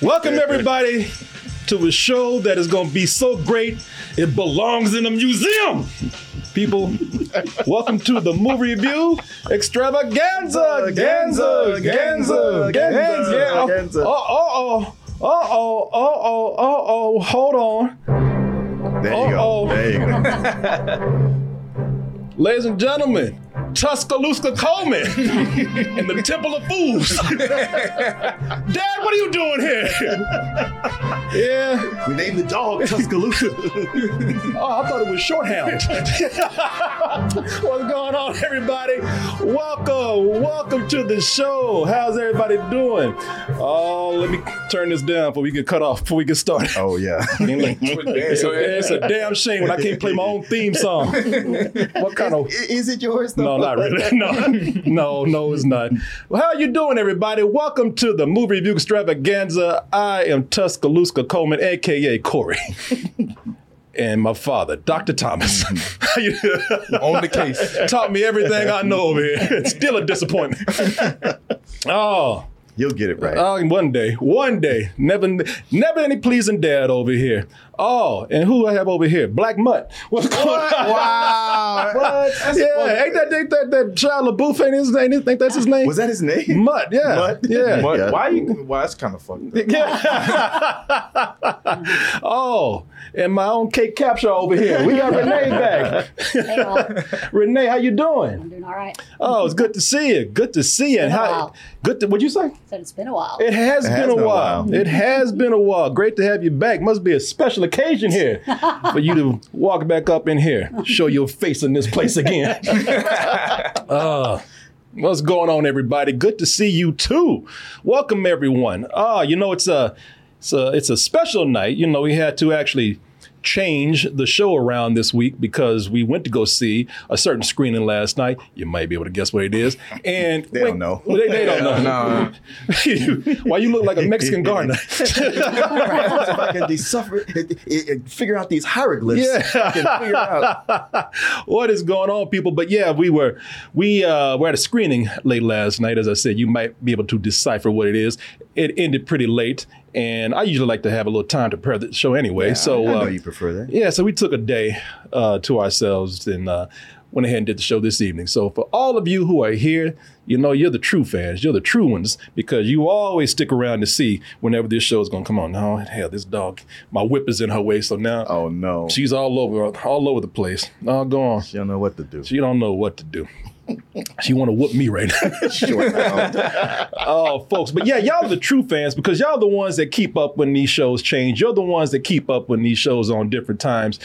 Welcome everybody to a show that is going to be so great it belongs in a museum. People, welcome to the movie review extravaganza, Ganza, Ganza, Ganza. Ganza. Oh, oh, oh, oh, oh, oh, oh, oh, hold on. There you go. There you go. Ladies and gentlemen, Tuscaloosa Coleman in the Temple of Fools. Dad, what are you doing here? yeah. We named the dog Tuscaloosa. Oh, I thought it was shorthand. What's going on, everybody? Welcome, welcome to the show. How's everybody doing? Oh, let me turn this down before we get cut off, before we get started. oh yeah. It's a, it's a damn shame when I can't play my own theme song. What kind of Is it yours though? no, not really. No, no, no, it's not. Well, how you doing, everybody? Welcome to the movie review extravaganza. I am Tuscaloosa Coleman, aka Corey, and my father, Dr. Thomas. Mm-hmm. On the case. Taught me everything I know over here. It's still a disappointment. oh. You'll get it right. Oh, one day, one day, never, never any pleasing dad over here. Oh, and who I have over here? Black Mutt. What's going on? wow. What? Yeah, ain't that, ain't that that Shia LaBeouf? Ain't his name? Think that's his name? Was that his name? Mutt? Yeah, Mutt? yeah. What? Yeah. Why you? Well, that's kind of fucked up. Yeah. oh, and my own Kate Capshaw over here. We got Renee back. Hey. Renee, how you doing? I'm doing all right. Oh, it's good to see you. Good to see you. And how? Good. To, what'd you say? Said it's been a while. It has, It been, has a been a while. while. It has been a while. Great to have you back. Must be a special occasion here for you to walk back up in here, show your face in this place again. uh, what's going on, everybody? Good to see you too. Welcome, everyone. Ah, you know it's a it's a it's a special night. You know we had to actually change the show around this week because we went to go see a certain screening last night. You might be able to guess what it is. And They don't know. They, they don't know. No. Why you look like a Mexican gardener? decipher, figure out these hieroglyphs. Yeah. I can figure out. what is going on, people? But yeah, we were we uh, were at a screening late last night. As I said, you might be able to decipher what it is. It ended pretty late, and I usually like to have a little time to prepare the show anyway. so I know uh, you prefer that. yeah, so we took a day uh, to ourselves and uh, went ahead and did the show this evening. So for all of you who are here, you know you're the true fans. You're the true ones because you always stick around to see whenever this show is going to come on. No, hell, this dog, my whip is in her way, so now Oh no. she's all over, all over the place. Oh, go on. She don't know what to do. She don't know what to do. She want to whoop me right now. Oh, folks. But yeah, y'all are the true fans because y'all the ones that keep up when these shows change. You're the ones that keep up when these shows are on different times.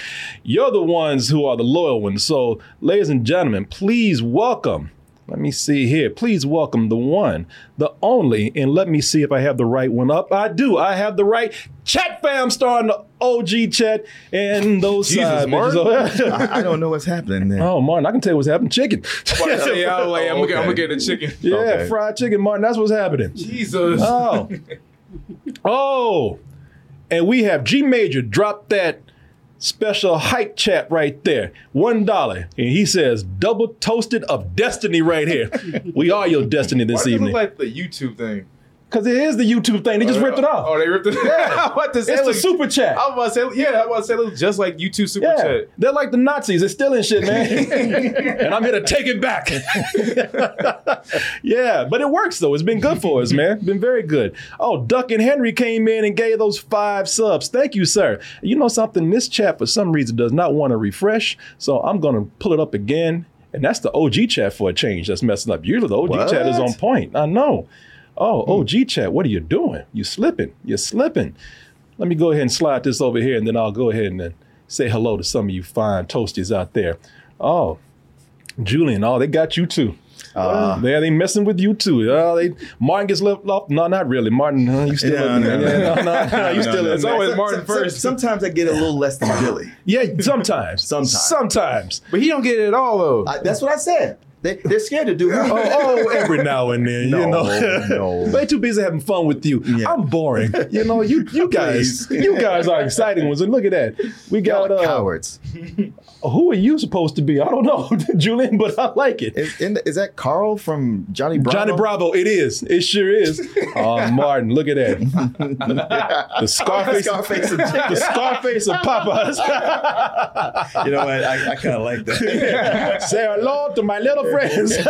You're the ones who are the loyal ones. So, ladies and gentlemen, please welcome. Let me see here. Please welcome the one, the only, and let me see if I have the right one up. I do. I have the right chat fam starring the OG chat and those Jesus, side Martin. bitches. I, I don't know what's happening there. Oh, Martin, I can tell you what's happening. Chicken. yeah, I was like, I'm, gonna get, I'm gonna get the chicken. Yeah, Okay. fried chicken, Martin. That's what's happening. Jesus. Oh. oh. And we have G Major drop that special hype chat right there. One dollar. And he says, double toasted of destiny right here. we are your destiny Why this it evening. like the YouTube thing? Because it is the YouTube thing. They just ripped it oh, off. Oh, they ripped it. Yeah. I'm about to say, it's the look- super chat. I was about to say, yeah, I was about to say, it looks just like YouTube Super Yeah, Chat. they're like the Nazis. They're stealing shit, man. and I'm here to take it back. yeah, but it works though. It's been good for us, man. Been very good. Oh, Duck and Henry came in and gave those five subs. Thank you, sir. You know something? This chat for some reason does not want to refresh, so I'm gonna pull it up again. And that's the OG chat for a change. That's messing up. Usually the OG chat is on point. I know. Oh, OG chat, what are you doing? You're slipping. You're slipping. Let me go ahead and slide this over here, and then I'll go ahead and then say hello to some of you fine toasties out there. Oh, Julian. Oh, they got you too. Uh, Yeah, they messing with you too. Uh, they Martin gets left off. No, not really. Martin, uh, you still Yeah, in no, there. no, no, no, no, you still no. in there. always Some- Martin some- some- first. Sometimes I get a little less than Billy. Yeah, sometimes. Sometimes. Sometimes. But he don't get it at all though. I, that's what I said. They, they're scared to do it. Oh, oh, every now and then, you know. no. they too busy having fun with you. Yeah. I'm boring. You know, you you guys, you guys are exciting ones. And look at that. We Y'all got are uh, cowards. who are you supposed to be? I don't know, Julian, but I like it. Is, in- is that Carl from Johnny Bravo? Johnny Bravo, it is. It sure is. Oh, Martin, look at that. The Scarface, Scarface and the Scarface of Popeyes. You know what? I, I kind of like that. Say hello to my little friends.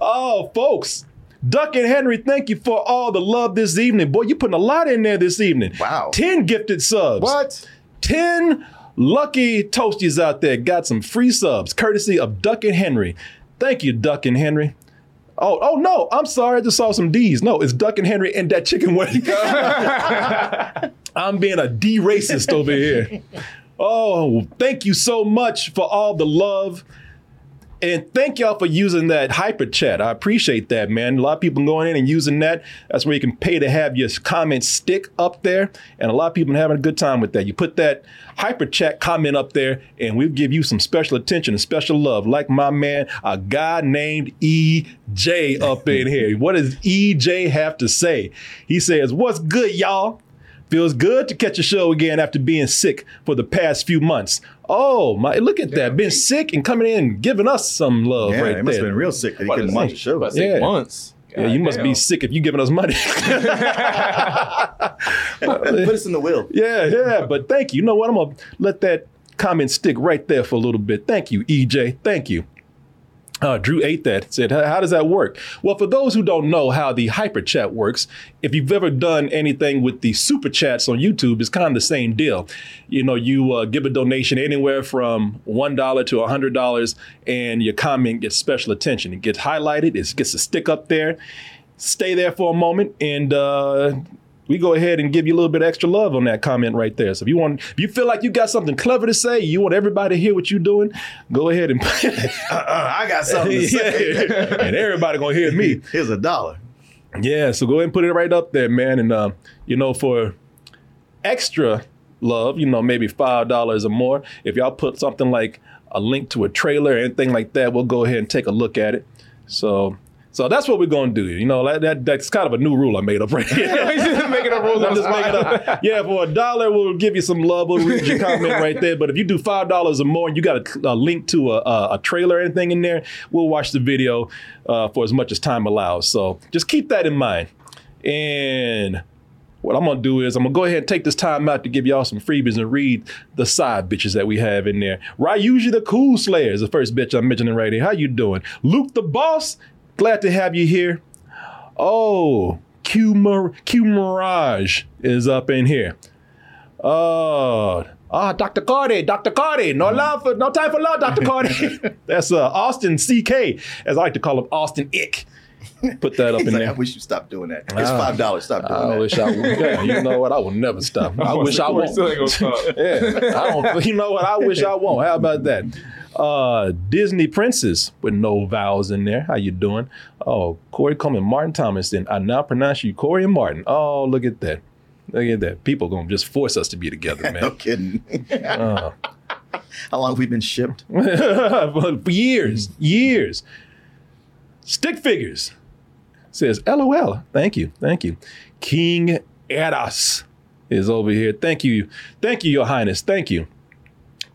oh, folks. Duck and Henry, thank you for all the love this evening. Boy, you putting a lot in there this evening. Wow. 10 gifted subs. what? 10 lucky toasties out there got some free subs courtesy of Duck and Henry. Thank you, Duck and Henry. Oh, oh no, I'm sorry. I just saw some D's. No, it's Duck and Henry and that chicken wing. I'm being a D racist over here. Oh, thank you so much for all the love. And thank y'all for using that hyper chat. I appreciate that, man. A lot of people going in and using that. That's where you can pay to have your comments stick up there. And a lot of people are having a good time with that. You put that hyper chat comment up there, and we'll give you some special attention and special love. Like my man, a guy named EJ up in here. What does EJ have to say? He says, What's good, y'all? Feels good to catch a show again after being sick for the past few months. Oh my! Look at that, been sick and coming in giving us some love Yeah, right they must have been real sick. They About to couldn't watch the show. about to say Yeah. months. yeah, you must be sick if you giving us money. Put us in the wheel. yeah, yeah. But thank you. You know what? I'm gonna let that comment stick right there for a little bit. Thank you, EJ. Thank you. Uh, Drew ate that. Said, "How does that work?" Well, for those who don't know how the hyper chat works, if you've ever done anything with the super chats on YouTube, it's kind of the same deal. You know, you uh, give a donation anywhere from one dollar to hundred dollars, and your comment gets special attention. It gets highlighted. It gets a stick up there. Stay there for a moment, and uh, we go ahead and give you a little bit of extra love on that comment right there. So if you want, if you feel like you got something clever to say, you want everybody to hear what you're doing, go ahead and. Uh, I got something to say. And everybody gonna hear me. Here's a dollar. Yeah, so go ahead and put it right up there, man. And uh, you know, for extra love, you know, maybe five dollars or more. If y'all put something like a link to a trailer or anything like that, we'll go ahead and take a look at it. So so that's what we're gonna do. You know, that, that that's kind of a new rule I made up right here. Just making up rules I'm just making up. Yeah, for a dollar, we'll give you some love. We'll read your comment right there. But if you do five dollars or more, and you got a, a link to a, a, a trailer or anything in there, we'll watch the video uh, for as much as time allows. So just keep that in mind. And what I'm gonna do is I'm gonna go ahead and take this time out to give y'all some freebies and read the side bitches that we have in there. Ryuji the Cool Slayer is the first bitch I'm mentioning right here. How you doing? Luke the Boss, glad to have you here. Oh, Q, Mir- Q Mirage is up in here. Oh, ah, Dr. Cardi, Dr. Cardi, no love for, no time for love, Dr. Cardi. That's uh, Austin CK, as I like to call him, Austin Ick. Put that up in like, I there. wish you stopped doing that. It's Ah. five dollars. Stop doing that. I that. wish I would. Yeah, you know what? I will never stop. I wish I Corey won't. still ain't gonna stop. yeah, I don't. You know what? I wish I won't. How about that? Uh, Disney Princess with no vowels in there. How you doing? Oh, Corey Coleman, Martin Thomas. Then I now pronounce you Corey and Martin. Oh, look at that. Look at that. People gonna just force us to be together, man. No kidding. Uh, How long have we been shipped? for years, years. Stick figures says, LOL. Thank you. Thank you. King Eras is over here. Thank you. Thank you, Your Highness. Thank you.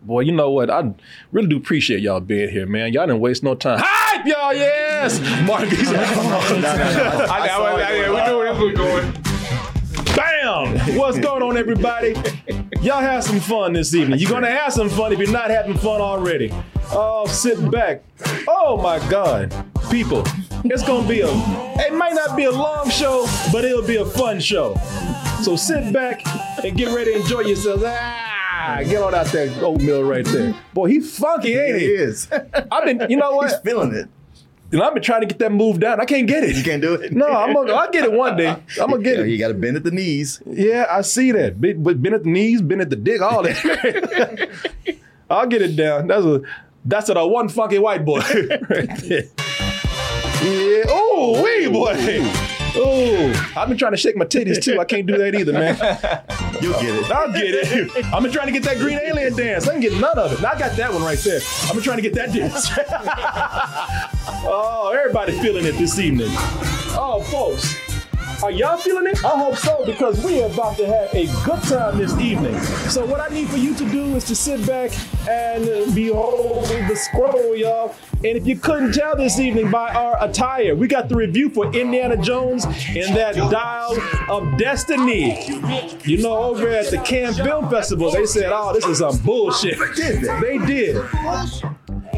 Boy, you know what? I really do appreciate y'all being here, man. Y'all didn't waste no time. Hype, y'all, yes! Mark, he's like, I got I, I, yeah, we know where this was going. Bam! What's going on, everybody? Y'all have some fun this evening. You're gonna have some fun if you're not having fun already. Oh, sit back. Oh my God, people! It's gonna be a. It might not be a long show, but it'll be a fun show. So sit back and get ready to enjoy yourselves. Ah, get on out that oatmeal right there. Boy, he's funky, ain't It he? is. I've been, you know what? He's feeling it. And I've been trying to get that move down. I can't get it. You can't do it. No, I'm gonna. I'll get it one day. I'm gonna get Yeah, it. You got to bend at the knees. Yeah, I see that. Been, been at the knees, been at the dick, all that. I'll get it down. That's a that's a one funky white boy right there. Yeah. Oh, wee boy. Oh, I've been trying to shake my titties too. I can't do that either, man. You'll get it. I'll get it. I've been trying to get that green alien dance. I can get none of it. I got that one right there. I've been trying to get that dance. oh, everybody feeling it this evening. Oh, folks. Are y'all feeling it? I hope so because we are about to have a good time this evening. So what I need for you to do is to sit back and behold the scroll, y'all. And if you couldn't tell this evening by our attire, we got the review for Indiana Jones and that Dial of Destiny. You know, over at the Cannes Film Festival, they said, "Oh, this is some bullshit." They? They did.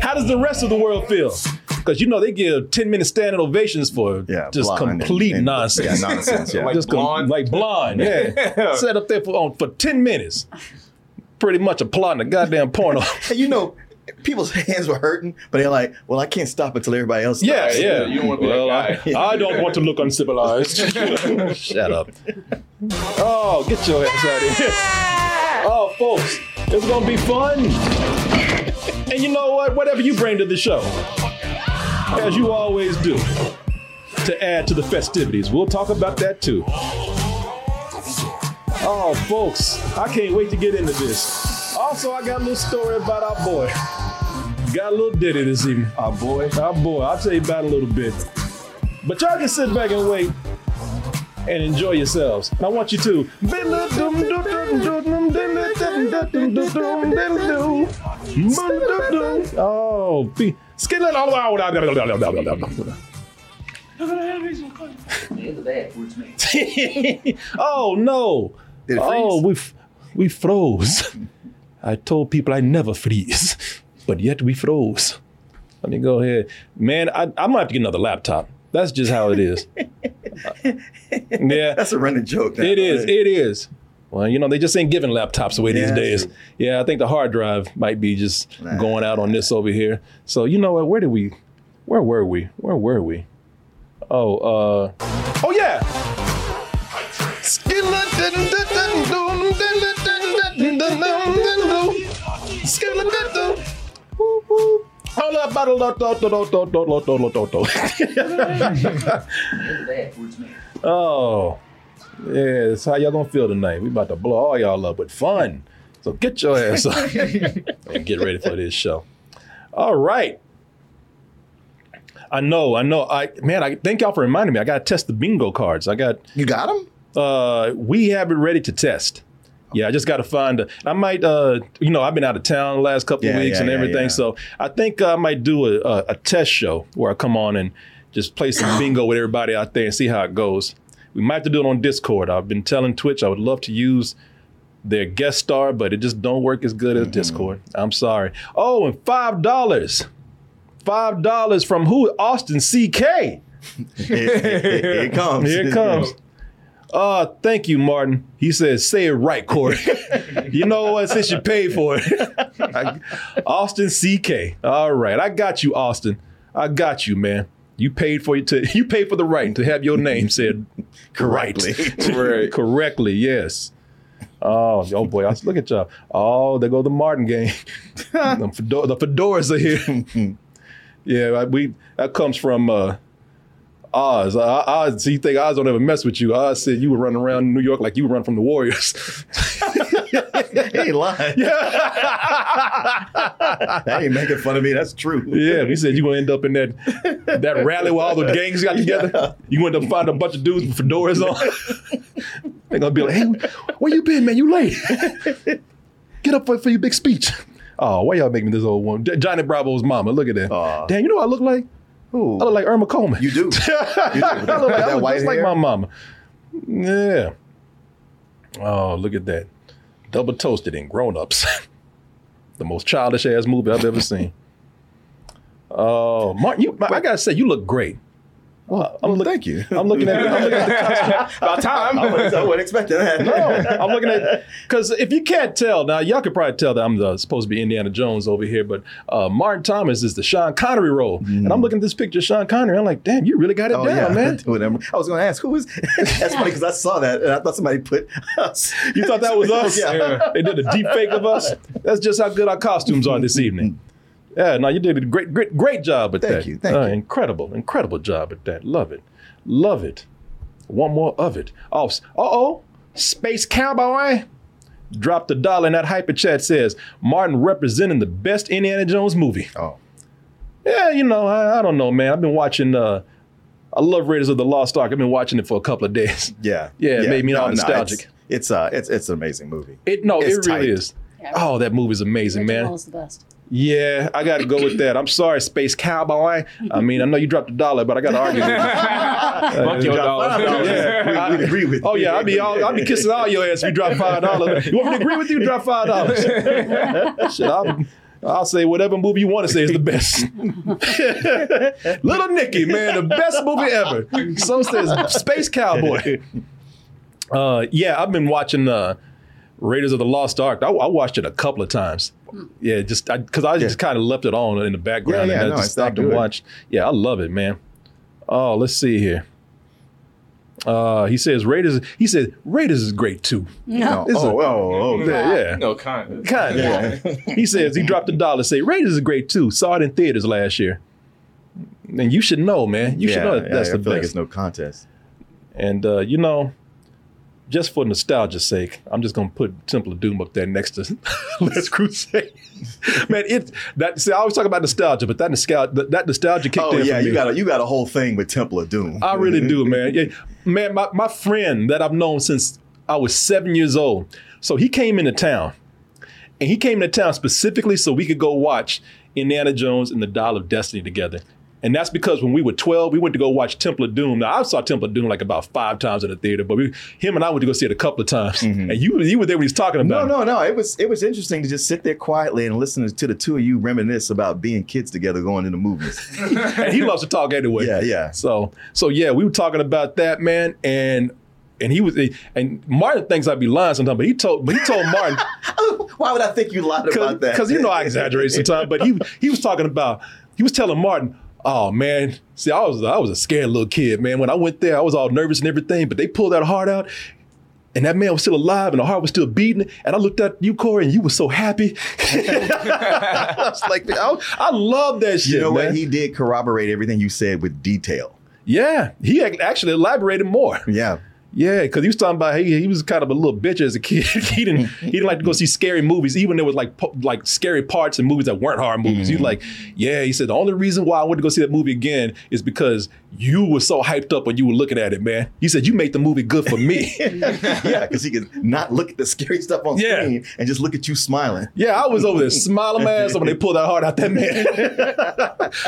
How does the rest of the world feel? Because you know they give 10 minute standing ovations for Yeah, just blind and- complete and- nonsense. Yeah, nonsense. Yeah. Like just com- blonde? like blind, yeah. Sat up there for, on, for 10 minutes, pretty much applauding a goddamn porno. And you know, people's hands were hurting, but they're like, "Well, I can't stop until everybody else." yeah, stops. yeah. you don't wanna well, that I. I don't want to look uncivilized. Shut up. Oh, get your ass out of here. Oh, folks, it's gonna be fun. And you know what? Whatever you bring to the show, as you always do, to add to the festivities, we'll talk about that too. Oh, folks, I can't wait to get into this. Also, I got a little story about our boy. Got a little ditty this evening. Our boy. Our boy, I'll tell you about a little bit. But y'all can sit back and wait and enjoy yourselves. And I want you to. Oh, be skillet all Oh no! Did it Oh, freeze? we f- we froze. I told people I never freeze, but yet we froze. Let me go ahead, man. I, I'm gonna have to get another laptop. That's just how it is. yeah, That's a running joke. now. it is. It is. Well, you know, they just ain't giving laptops away yeah, these days. True. Yeah, I think the hard drive might be just nah, going out on this over here. So you know what? Where did we? Where were we? Where were we? Oh, uh, oh yeah. oh yeah, that's how y'all gonna feel tonight. We about to blow all y'all up with fun. So get your ass up and get ready for this show. All right. I know, I know. I man, I thank y'all for reminding me. I gotta test the bingo cards. I got You got them? uh we have it ready to test. Yeah, I just got to find. A, I might, uh, you know, I've been out of town the last couple Yeah, of weeks yeah, and everything, yeah. so I think I might do a, a, a test show where I come on and just play some bingo with everybody out there and see how it goes. We might have to do it on Discord. I've been telling Twitch I would love to use their guest star, but it just don't work as good as Discord. I'm sorry. Oh, and five dollars, five dollars from who? Austin CK. Here, here it comes. Here it comes. Uh, thank you, Martin. He says, say it right, Corey. you know what? Since you paid for it. Austin CK. All right. I got you, Austin. I got you, man. You paid for it to you paid for the right to have your name said Correctly. right. correctly, yes. Oh, oh boy, I look at y'all. Oh, there go the Martin gang. the, fedora, the fedoras are here. yeah, we that comes from uh, Oz. Uh, Oz, so you think Oz don't ever mess with you? Oz said you were running around New York like you were running from the Warriors. he ain't lying. that ain't making fun of me. That's true. yeah, he said you gonna end up in that that rally where all the gangs got together. You gonna end up finding a bunch of dudes with fedoras on. They're gonna be like, "Hey, where you been, man? You late? Get up for, for your big speech." Oh, why y'all making me this old one? J- Johnny Bravo's mama. Look at that. Aw. Damn, you know what I look like? Ooh. I look like Irma Coleman. You do. You do. I look, With I look just like my mama. Yeah. Oh, look at that. Double toasted in grown ups. the most childish ass movie I've ever seen. Oh, Martin, you, I gotta say, you look great. Well, I'm well, look- thank you. I'm looking at. I'm looking at the costume. About time. I wasn't, I wasn't expecting that. No, I'm looking at because if you can't tell now, y'all could probably tell that I'm the, supposed to be Indiana Jones over here, but uh, Martin Thomas is the Sean Connery role, and I'm looking at this picture of Sean Connery. I'm like, damn, you really got it Oh down, yeah, man. Whatever. I was going to ask who was. That's funny because I saw that and I thought somebody put us. You thought that was us? Yeah. They did a deep fake of us. That's just how good our costumes are this evening. Yeah, no, you did a great, great, great job at Thank that. you, thank Uh, you. Incredible, incredible job at that. Love it, love it. One more of it. Oh, uh oh, Space Cowboy. Drop the dollar in that hyper chat says Martin representing the best Indiana Jones movie. Oh, Yeah, you know, I, I don't know, man. I've been watching. uh I love Raiders of the Lost Ark. I've been watching it for a couple of days. yeah. Yeah, it made me all it's- nostalgic. It's, uh, it's it's an amazing movie. It no, It's it really tight. is. Oh, that movie's amazing, man. Original is the best. Yeah, I got to go with that. I'm sorry, Space Cowboy. I mean, I know you dropped a dollar, but I got to argue with you. Fuck your dollars. Yeah. we, we agree with. Oh yeah, I'll be all, I'll be kissing all your ass if you drop five dollars. You want me to agree with you? Drop five dollars. Shit, I'll, I'll say whatever movie you want to say is the best. Little Nicky, man, the best movie ever. Some says Space Cowboy. Uh, yeah, I've been watching uh, Raiders of the Lost Ark. I, I watched it a couple of times. Yeah, just because I, just kind of left it on in the background Yeah, yeah, and no, I just stopped and good. watched. Yeah, I love it, man. Oh, let's see here. Uh, he says Raiders. He says Raiders is great too. No. It's a- Oh, oh, oh, Yeah, yeah. No, kind of. kind of. he says he dropped a dollar. Say Raiders is great too. Saw it in theaters last year. And you should know, man. You should know that yeah, that's I the feel like it's no contest. and uh, you know, just for nostalgia's sake, I'm just gonna put Temple of Doom up there next to Last Crusade. man, it that see, I always talk about nostalgia, but that nostalgia that, nostalgia kicked in. Oh in. yeah, you got a, you got a whole thing with Temple of Doom. I really do, man. Yeah, man, my, my friend that I've known since I was seven years old. So he came into town, and he came into town specifically so we could go watch Indiana Jones and the Dial of Destiny together. And that's because when we were 12, we went to go watch Temple of Doom. Now, I saw Temple of Doom like about five times in the theater, but we, him and I went to go see it a couple of times. And you, you were there when he was talking Mm-hmm. No, it. no, no. It was it was interesting to just sit there quietly and listen to the two of you reminisce about being kids together going into movies. and he loves to talk anyway. Yeah, yeah. So, so yeah, we were talking about that, man, and and he was, and Martin thinks I'd be lying sometimes, but he told, but he told Martin Why would I think you lied about that? because you know I exaggerate sometimes, but he he was talking about, he was telling Martin. Oh man, see, I was I was a scared little kid, man. When I went there, I was all nervous and everything, but they pulled that heart out, and that man was still alive, and the heart was still beating. And I looked at you, Corey, and you were so happy. I was like, I, I love that shit, You know man. what? He did corroborate everything you said with detail. Yeah, he actually elaborated more. Yeah. Yeah, because he was talking about he, he was kind of a little bitch as a kid. he didn't he didn't like to go see scary movies, even there was like po- like scary parts in movies that weren't horror movies. He was mm-hmm. like, yeah, he said the only reason why I went to go see that movie again is because you were so hyped up when you were looking at it, man. He said you made the movie good for me. yeah, because he could not look at the scary stuff on Yeah. screen and just look at you smiling. yeah, I was over there smiling my ass when they pulled that heart out that man.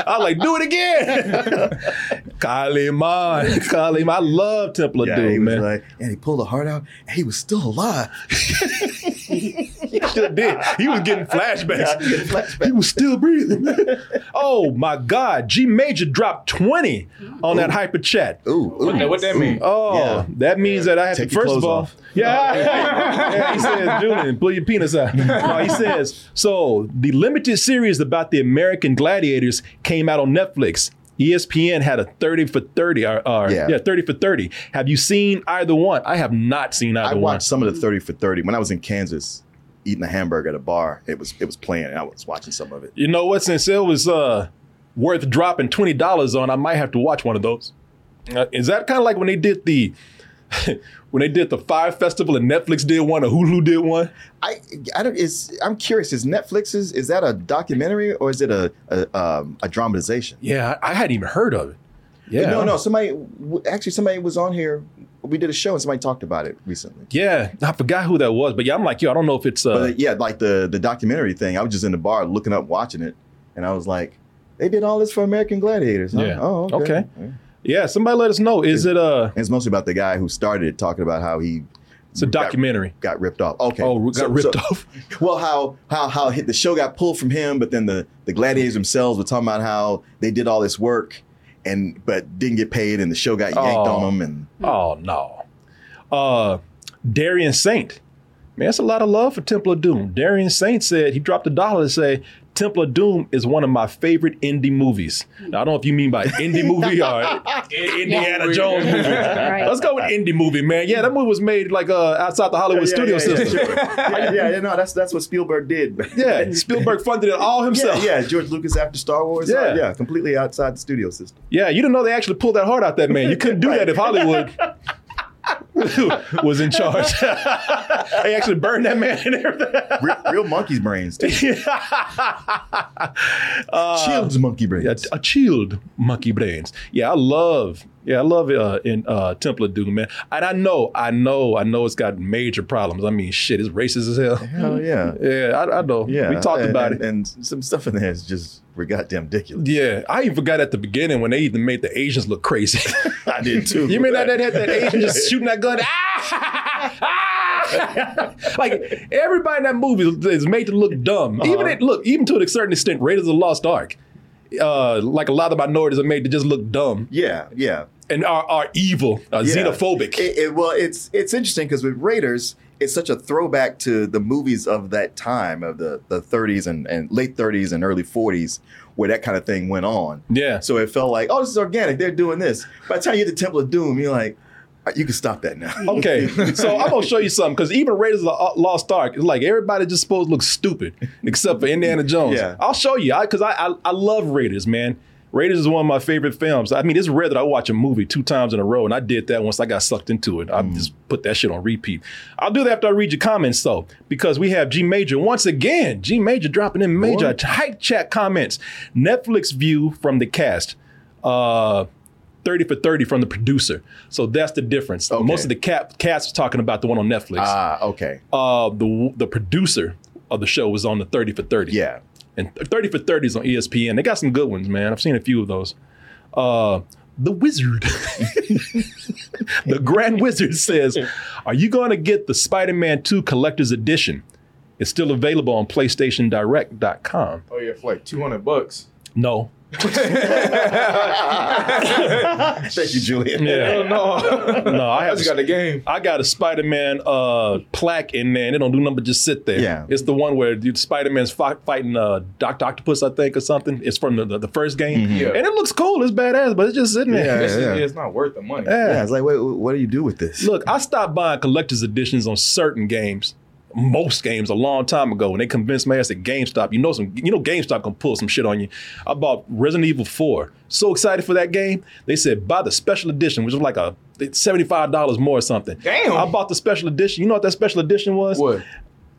I was like, do it again. Kali Ma, Kali Ma. I love Temple of Yeah, he Doom, was man. like, and he pulled the heart out, and he was still alive. He sure did. He was getting flashbacks. Yeah, he getting flashbacks. He was still breathing. oh my God. G Major dropped 20 on that hyper chat. Ooh, ooh. What, that, what that mean? Oh, Yeah. that means that I have Take to your first of clothes all. off. Yeah. yeah, he says, Julian, pull your penis out. No, he says, so the limited series about the American gladiators came out on Netflix. ESPN had a 30 for 30 or, or Yeah. yeah. 30 for 30. Have you seen either one? I have not seen either I one. watched some of the 30 for 30 when I was in Kansas eating a hamburger at a bar. It was it was playing and I was watching some of it. You know what? Since it was uh, worth dropping twenty dollars on, I might have to watch one of those. Uh, is that kind of like when they did the when they did the Fire Festival and Netflix did one or Hulu did one? I I don't is I'm curious is Netflix's is that a documentary or is it a a, um, a dramatization? Yeah, I, I hadn't even heard of it. Yeah, No, no, somebody actually somebody was on here. We did a show and somebody talked about it recently. Yeah, I forgot who that was, but yeah, I'm like, yo, I don't know if it's. Uh, But yeah, like the the documentary thing, I was just in the bar looking up watching it and I was like, they did all this for American Gladiators. Huh? Yeah. Oh, okay. Okay. Yeah. yeah, somebody let us know. Is it uh? It's mostly about the guy who started it, talking about how he It's a documentary. got ripped off. Okay. Oh, got So- ripped so- off. Well, how how how the show got pulled from him, but then the the gladiators themselves were talking about how they did all this work, and but didn't get paid, and the show got yanked Oh. on them. and Oh no. Uh Darian Saint. Man, that's a lot of love for Temple of Doom. Darian Saint said he dropped a dollar to say Temple of Doom is one of my favorite indie movies. Now, I don't know if you mean by indie movie or Indiana Jones movie. Right. Let's go with indie movie, man. Yeah, that movie was made like uh, outside the Hollywood Yeah, studio yeah, yeah, system. sure. yeah, yeah, yeah, no, that's that's what Spielberg did. Yeah, Spielberg funded it all himself. yeah, George Lucas after Star Wars. Yeah. uh, yeah, completely outside the studio system. Yeah, you didn't know they actually pulled that heart out that man. You couldn't do that if Hollywood was in charge. they actually burned that man and everything. Real, real monkey's brains, too. Uh, Chilled monkey brains. a chilled monkey brains. Yeah, I love. Yeah, I love uh, in uh, Temple of Doom, man. And I know, I know, I know it's got major problems. I mean, shit, it's racist as hell. Hell yeah. Yeah, I, I know. Yeah, we talked and, about and, it. and some stuff in there is just we're goddamn ridiculous. yeah, I even forgot at the beginning when they even made the Asians look crazy. I did too. You mean that that, that, that Asian just shooting that gun? Ah! Ah! like everybody in that movie is made to look dumb. Even it, look, even to a certain extent, Raiders of the Lost Ark. Uh, like a lot of minorities are made to just look dumb Yeah, yeah. and are, are evil, uh, Yeah. xenophobic. It, it- well, it's it's interesting because with Raiders, it's such a throwback to the movies of that time of the, the 30s and, and late 30s and early 40s where that kind of thing went on. yeah. So it felt like, oh, this is organic. They're doing this. By the time you get to Temple of Doom, you're like, "All right, you can stop that now. Okay, so I'm gonna show you something because even Raiders of the Lost Ark, it's like everybody just supposed to look stupid except for Indiana Jones. Yeah. I'll show you because I, I I love Raiders, man. Raiders is one of my favorite films. I mean, it's rare that I watch a movie two times in a row, and I did that once I got sucked into it. I just put that shit on repeat. I'll do that after I read your comments, though, because we have G Major once again. G Major dropping in major hype chat comments. Netflix view from the cast. Uh, 30 for 30 from the producer. So that's the difference. Okay. Most of the cap, cast was talking about the one on Netflix. Ah, okay. uh, the the producer of the show was on the 30 for 30. Yeah. And 30 for 30 is on ESPN. They got some good ones, man. I've seen a few of those. Uh, the Wizard, the Grand Wizard says, Are you going to get the Spider Man 2 Collector's Edition? It's still available on PlayStationDirect.com. Oh yeah, for like two hundred bucks. No. Thank you, Julian. Yeah. no, No, I I have just got the game. I got a Spider-Man uh, plaque in there, and they don't do nothing but just sit there. Yeah. it's the one where the Spider-Man's fi- fighting uh, Doctor Octopus, I think, or something. It's from the, the, the first game, Yeah. and it looks cool. It's badass, but it's just sitting there. Yeah, It's, yeah. it's not worth the money. Yeah. Yeah, it's like, wait, what do you do with this? Look, I stopped buying collector's editions on certain games, most games, a long time ago. and they convinced me, I said GameStop. You know some, you know GameStop gonna pull some shit on you. I bought Resident Evil 4. So excited for that game. They said buy the special edition, which was like a seventy-five dollars more or something. Damn. I bought the special edition. You know what that special edition was? What?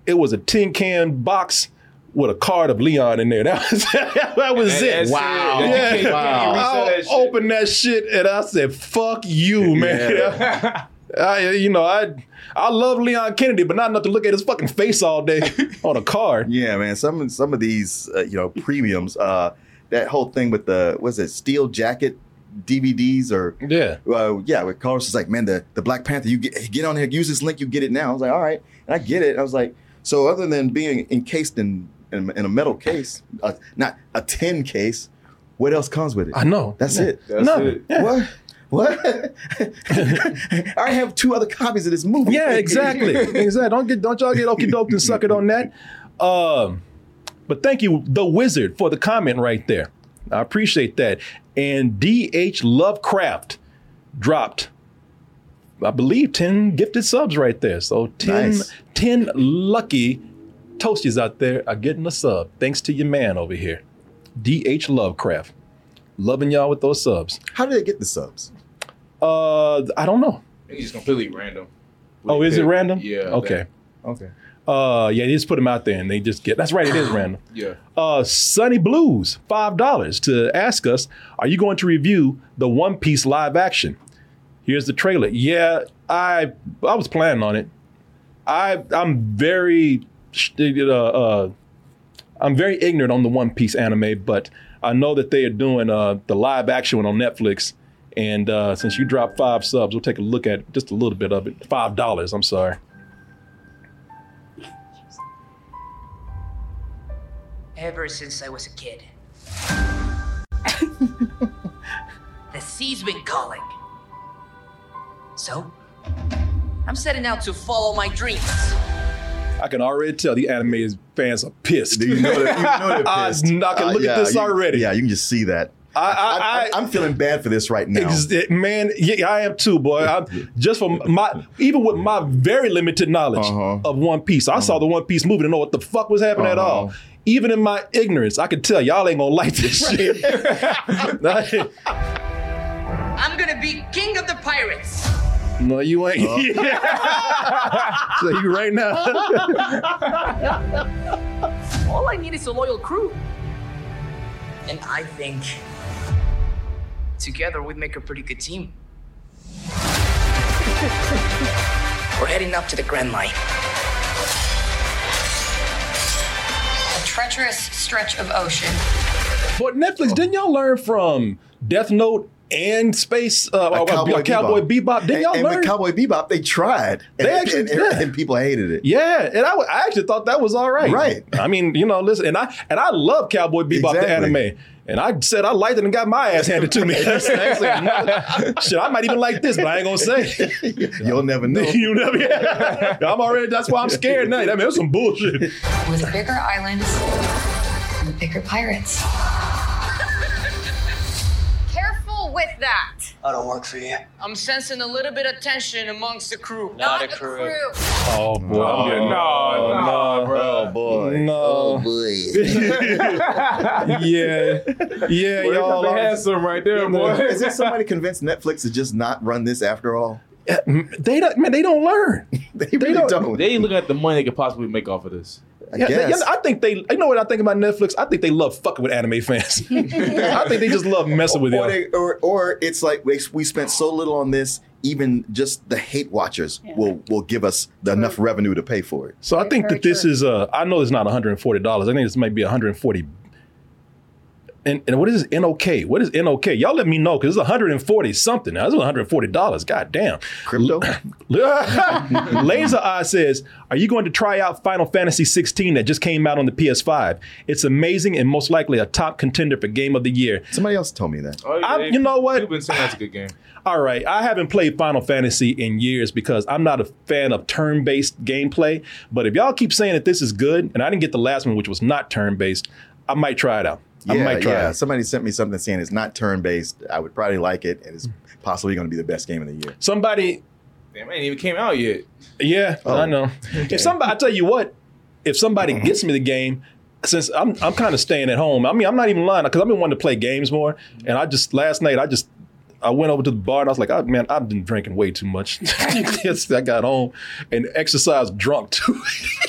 It was a tin can box with a card of Leon in there. That was that was And it. that's Wow. it. Yeah. can't- you can't resell I that opened that shit and I said, "Fuck you, man." I, you know, I I love Leon Kennedy, but not enough to look at his fucking face all day on a card. Yeah, man. Some some of these, uh, you know, premiums. Uh, that whole thing with the was it steel jacket DVDs or Yeah. uh, yeah, with Carlos is like, man, the, the Black Panther, you get get on here, use this link, you get it now. I was like, all right, and I get it. I was like, so other than being encased in in, in a metal case, uh, not a tin case, what else comes with it? I know. That's Yeah. it. That's Nothing. it. Yeah. What? What? I have two other copies of this movie. Yeah, exactly. exactly. Don't get don't y'all get okey doped and suck it on that. Um, but thank you, the wizard, for the comment right there. I appreciate that. And DH Lovecraft dropped, I believe, 10 gifted subs right there. So 10, Nice. 10 lucky toasties out there are getting a sub. Thanks to your man over here. DH Lovecraft. Loving y'all with those subs. How did they get the subs? Uh I don't know. It's just completely random. Oh, is it random? Yeah. Okay. Okay. Uh, yeah, they just put them out there and they just get. That's right, it is random. yeah. Uh, Sunny Blues, five dollars to ask us, are you going to review the One Piece live action? Here's the trailer. Yeah, I I was planning on it. I I'm very uh, uh, I'm very ignorant on the One Piece anime, but I know that they are doing uh, the live action one on Netflix. And uh, since you dropped five subs, we'll take a look at just a little bit of it. Five dollars. I'm sorry. Ever since I was a kid. the sea's been calling. So, I'm setting out to follow my dreams. I can already tell the anime fans are pissed. You know that, you know they're I- pissed. Uh, I can look at this you- already. Yeah, you can just see that. I, I, I, I, am feeling bad for this right now. Ex- man, yeah, I am too, boy. I'm, just from my, even with my very limited knowledge Uh-huh. of One Piece, I saw the One Piece movie to know what the fuck was happening at all. Uh-huh. Even in my ignorance, I could tell y'all ain't gonna like this shit. I'm gonna be king of the pirates. no, you ain't. Uh-huh. so you right now. All I need is a loyal crew. And I think together we'd make a pretty good team. We're heading up to the Grand Line. A treacherous stretch of ocean. but Netflix, didn't y'all learn from Death Note and Space uh, uh, Cowboy Cowboy, Bebop. Bebop? Didn't y'all and learn? with Cowboy Bebop, they tried. They and, actually and, did. and people hated it. Yeah, and I, I actually thought that was all right. Right. I mean, you know, listen, and I and I love Cowboy Bebop the anime, and I said I liked it and got my ass handed to me. That's actually another- shit, I might even like this, but I ain't gonna say. You'll never know. you never. Yeah. I'm already. That's why I'm scared now. I mean, it's some bullshit. With bigger islands and bigger pirates. Careful with that. I don't work for you. I'm sensing a little bit of tension amongst the crew. Not a crew. Oh boy. Oh, no, no, bro. Oh boy. No. boy. Yeah. Yeah, Boy, y'all. they are- had some right there, boy. Is there somebody convinced Netflix to just not run this after all? They don't. Man, they don't learn. They really don't- don't. They look at the money they could possibly make off of this. I Yeah, guess. yeah, I think they. You know what I think about Netflix? I think they love fucking with anime fans. I think they just love messing with or, y'all. or, or it's like we, we spent so little on this, even just the hate watchers will will give us the enough revenue to pay for it. So I think Very that this is uh I know it's not $140. I think this might be 140 and, and what is NOK? What is NOK? Y'all let me know because it's 140 something. Now, this is $140. God damn. Crypto? Laser Eye says, Are you going to try out Final Fantasy 16 that just came out on the PS5? It's amazing and most likely a top contender for game of the year. Somebody else told me that. Oh, I- you know what? You've been saying that's a good game. All right, I haven't played Final Fantasy in years because I'm not a fan of turn-based gameplay. But if y'all keep saying that this is good, and I didn't get the last one, which was not turn-based, I might try it out. I Yeah, might try yeah. Somebody sent me something saying it's not turn based. I would probably like it, and it's possibly going to be the best game of the year. Somebody, Damn, it ain't even came out yet. yeah, Oh, I know. If somebody, I tell you what, if somebody gets me the game, since I'm I'm kind of staying at home. I mean, I'm not even lying because I've been wanting to play games more, and I just last night I just. I went over to the bar and I was like, oh, man, I've been drinking way too much. Yes, I got home and exercised drunk too.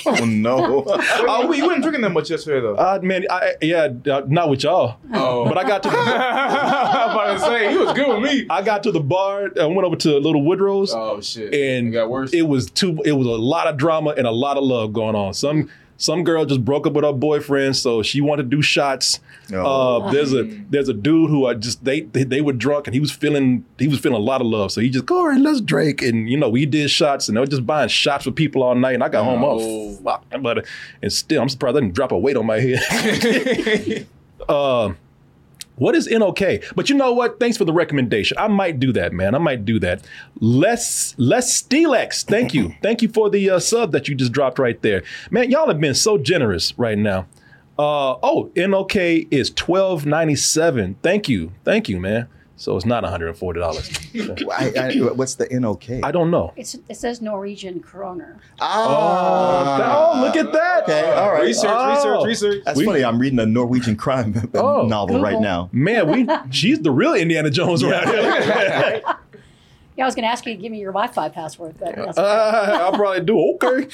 Oh no! Oh, we wasn't drinking that much yesterday though. Uh, man, I, yeah, uh, not with y'all. Oh. But I got to the, I'm about to say he was good with me. I got to the bar. I went over to Little Woodrow's, Oh shit! and it got worse. It was too. It was a lot of drama and a lot of love going on. Some some girl just broke up with her boyfriend, so she wanted to do shots. Oh. Uh, there's a there's a dude who I just they, they they were drunk and he was feeling he was feeling a lot of love, so he just go right, let's drink, and you know we did shots and they were just buying shots for people all night, and I got home Oh. oh fuck, but and still I'm surprised I didn't drop a weight on my head. uh, what is NOK? But you know what? Thanks for the recommendation. I might do that, man. I might do that. Less, less Steelex. Thank you. Thank you for the uh, sub that you just dropped right there, man. Y'all have been so generous right now. Uh, oh, NOK is twelve ninety seven. Thank you, thank you, man. So it's not one hundred and forty dollars. I, I, what's the NOK? I don't know. It's, it says Norwegian kroner. Ah, oh, look at that. Okay, all right. research, Oh. research, research. That's We- funny. I'm reading a Norwegian crime Oh, novel right now. Man, we she's the real Indiana Jones around here. Yeah, I was going to ask you to give me your Wi-Fi password, but that's Uh, I'll probably do okay.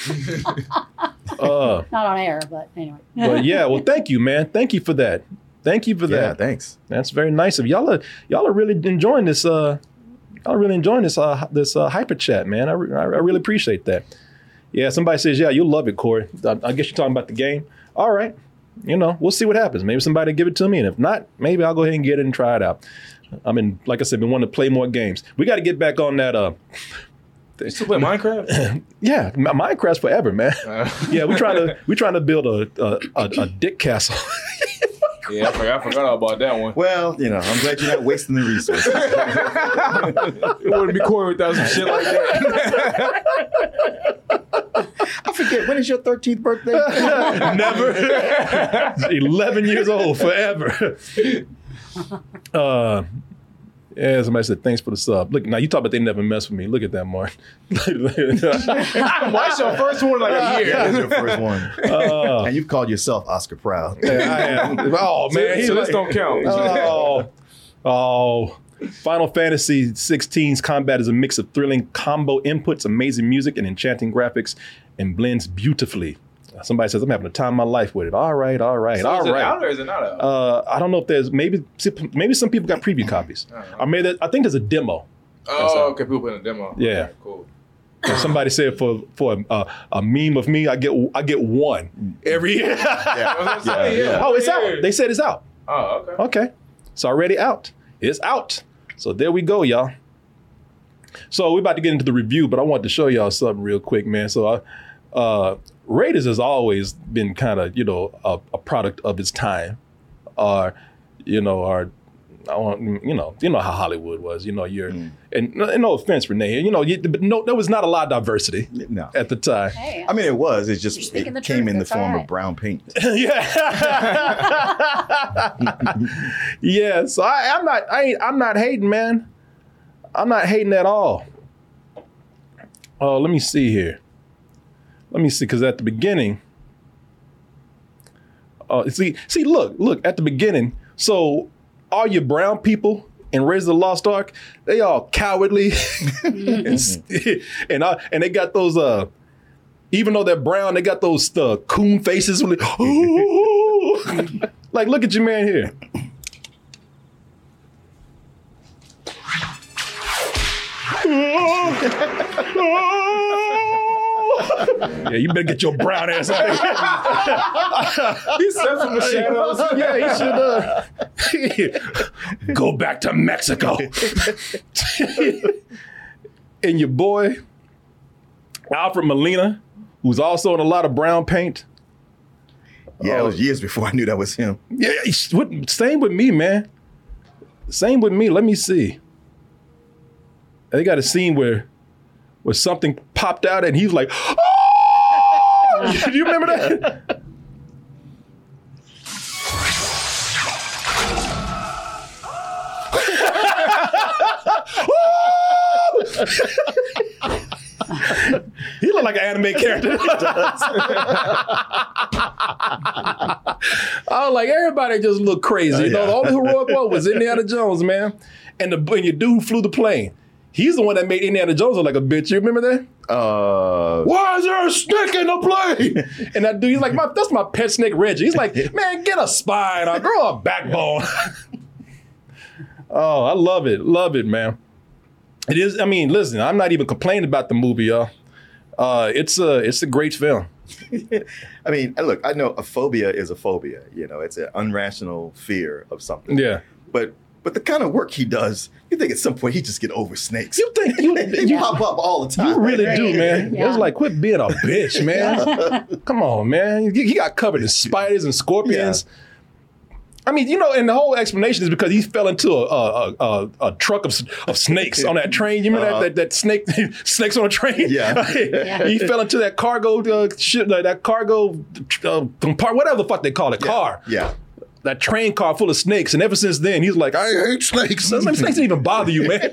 uh, not on air. But anyway, but yeah, well, thank you, man. Thank you for that. Thank you for that. Yeah, that. thanks. That's very nice of y'all. Are, y'all are really enjoying this. Uh, y'all are really enjoying this. Uh, this uh, hyper chat, man. I, re- I I really appreciate that. Yeah, somebody says, yeah, you'll love it, Corey. I, I guess you're talking about the game. All right, you know, we'll see what happens. Maybe somebody give it to me, and if not, maybe I'll go ahead and get it and try it out. I mean, like I said, been wanting to play more games. We got to get back on that. Uh, You still play Minecraft? yeah, Minecraft forever, man. Uh, Yeah, we're trying to we're trying to build a a, a, a dick castle. Yeah, I forgot, I forgot all about that one. Well, you know, I'm glad you're not wasting the resources. It wouldn't be cool without some shit like that. I forget when is your 13th birthday? Never. 11 years old forever. Uh, yeah, somebody said thanks for the sub. Look, now you talk about they never mess with me. Look at that, Mark. Why is your first one like a year? That's your first one. Uh, and you've called yourself Oscar Proud. I am. Oh man, he's so this don't count. Oh, oh. Final Fantasy 16's combat is a mix of thrilling combo inputs, amazing music, and enchanting graphics, and blends beautifully. Somebody says I'm having the time of my life with it. All right, all right, So all is it out or is it not out? Uh, I don't know if there's maybe maybe some people got preview copies. Or maybe that, I think there's a demo. oh, okay. People put in a demo. Yeah. Okay, cool. And somebody said for for a, a meme of me, I get I get one every year. Yeah, yeah, yeah. oh, it's out. They said it's out. Oh, okay. Okay, it's already out. It's out. So there we go, y'all. So we're about to get into the review, but I want to show y'all something real quick, man. So I, uh, Raiders has always been kind of you know a, a product of its time, or you know, or I want you know you know how Hollywood was. You know, you're mm. and, no- and no offense, Renee. You know, you, but no, there was not a lot of diversity No. at the time. Hey, I mean, it was. It just it came truth. in the form all of brown paint. yeah. yeah. So I, I'm not. I ain't. I'm not hating, man. I'm not hating at all. Oh, let me see here. Let me see, because at the beginning. Oh, see, see, look, look at the beginning. So, all your brown people in Raise the Lost Ark, they all cowardly, and and, uh, and they got those. uh even though they're brown, they got those uh, coon faces. Like, like, look at your man here. Yeah, you better get your brown ass out of here. He stepped from the shadows. Yeah, he should uh, go back to Mexico. and your boy, Alfred Molina, who's also in a lot of brown paint. Yeah, Oh. it was years before I knew that was him. Yeah, same with me, man. Same with me. Let me see. They got a scene where where something popped out and he's like, "Oh!" Do you remember that? he looked like an anime character. I was like, everybody just looked crazy. You know, the only heroic one was Indiana Jones, man. And the and your dude flew the plane. He's the one that made Indiana Jones look like a bitch. You remember that? Uh, Why is there a snake in the play? and that dude, he's like, my, that's my pet snake, Reggie. He's like, man, get a spine or grow a backbone. oh, I love it. Love it, man. It is, I mean, listen, I'm not even complaining about the movie, y'all. Uh, it's a it's a great film. I mean, look, I know a phobia is a phobia. You know, it's an unrational fear of something. Yeah. But but the kind of work he does, you think at some point he just get over snakes. You think you, They you, pop up all the time. you really do, man. Yeah. It's like quit being a bitch, man. Come on, man. He he got covered in spiders and scorpions. I mean, you know, and the whole explanation is because he fell into a a, a, a truck of, of snakes on that train. You remember Uh-huh. that, that that snake snakes on a train? Yeah. he fell into that cargo uh, shit, like that cargo uh, compart, whatever the fuck they call it, car. Yeah. That train car full of snakes, and ever since then he's like, I hate snakes. I was like, snakes don't even bother you, man.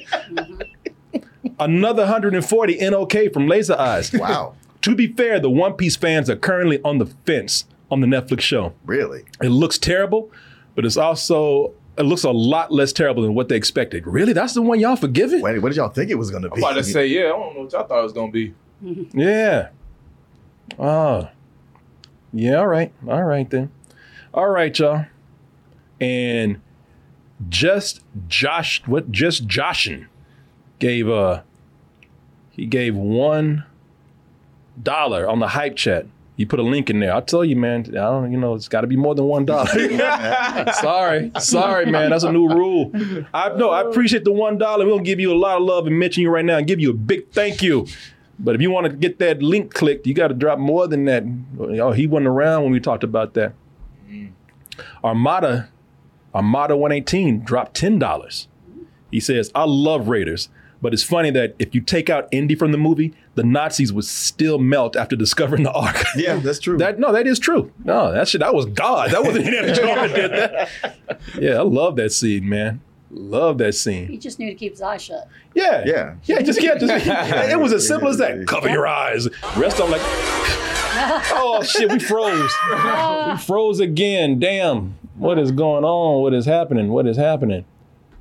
Another 140 NOK from Laser Eyes. Wow. To be fair, the One Piece fans are currently on the fence on the Netflix show. Really? It looks terrible, but it's also it looks a lot less terrible than what they expected. Really, that's the one y'all forgiving? Wait, what did y'all think it was going to I'm be? about to say, yeah, I don't know what y'all thought it was gonna be. Yeah. Oh. Yeah. All right. All right then. All right, y'all. And just Josh, what? Just Joshin gave uh he gave one dollar on the hype chat. You put a link in there. I'll tell you, man. I don't, you know, it's got to be more than one dollar. sorry, sorry, man. That's a new rule. I no, I appreciate the one dollar. We'll give you a lot of love and mention you right now and give you a big thank you. But if you want to get that link clicked, you got to drop more than that. Oh, he wasn't around when we talked about that. Armada, Armada 118 dropped ten dollars. He says, "I love Raiders, but it's funny that if you take out Indy from the movie, the Nazis would still melt after discovering the Ark." Yeah, that's true. That no, that is true. No, that shit, that was God. That wasn't Indiana Jones that did that. Yeah, I love that scene, man. Love that scene. He just knew to keep his eyes shut. Yeah, Yeah. yeah. Just yeah, just it was as simple as that. Cover your eyes. Rest of them like, oh shit, we froze. we froze again. Damn, what is going on? What is happening? What is happening?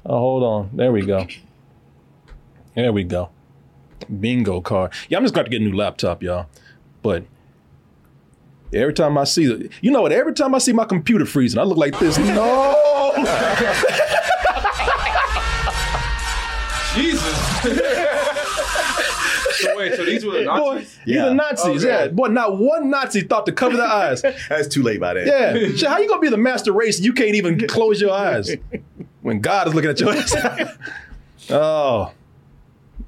Oh, hold on. There we go. There we go. Bingo card. Yeah, I'm just going to get a new laptop, y'all. But every time I see the, you know what? Every time I see my computer freezing, I look like this. No. Jesus. so wait, so these were the Boy, Nazis? these Yeah. are Nazis. Okay. Yeah, boy, not one Nazi thought to cover their eyes. That's too late by then. Yeah, Shit, how you gonna be the master race? You can't even close your eyes when God is looking at your eyes. oh,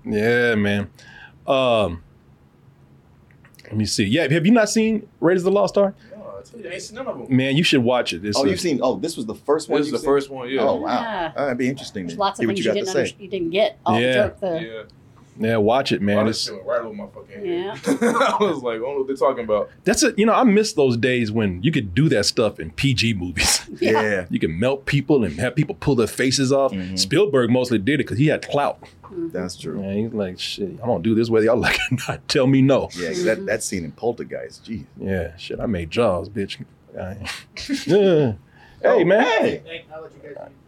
yeah, man. Um, let me see. Yeah, have you not seen Raiders of the Lost Ark? No, I tell you, I ain't seen none of them. Man, you should watch it. It's Oh, a- you've seen. Oh, this was the first one. This is the seen? first one, yeah. Oh wow, Yeah. that'd be interesting. There's lots of things you you, didn't, under- you didn't get. All Yeah. the joke there. Yeah. Yeah, watch it, Man, man. this It's, shit right over my fucking Yeah. head. I was like, I don't know what they're talking about. that's it. You know, I miss those days when you could do that stuff in PG movies. Yeah. you can melt people and have people pull their faces off. Spielberg mostly did it because he had clout. that's true. Yeah, he's like, shit, I don't do this whether y'all like it or not. Tell me no. Yeah, 'cause that that scene in Poltergeist. Geez. Yeah, shit, I made Jaws, bitch. I- yeah. Hey, man. Hey.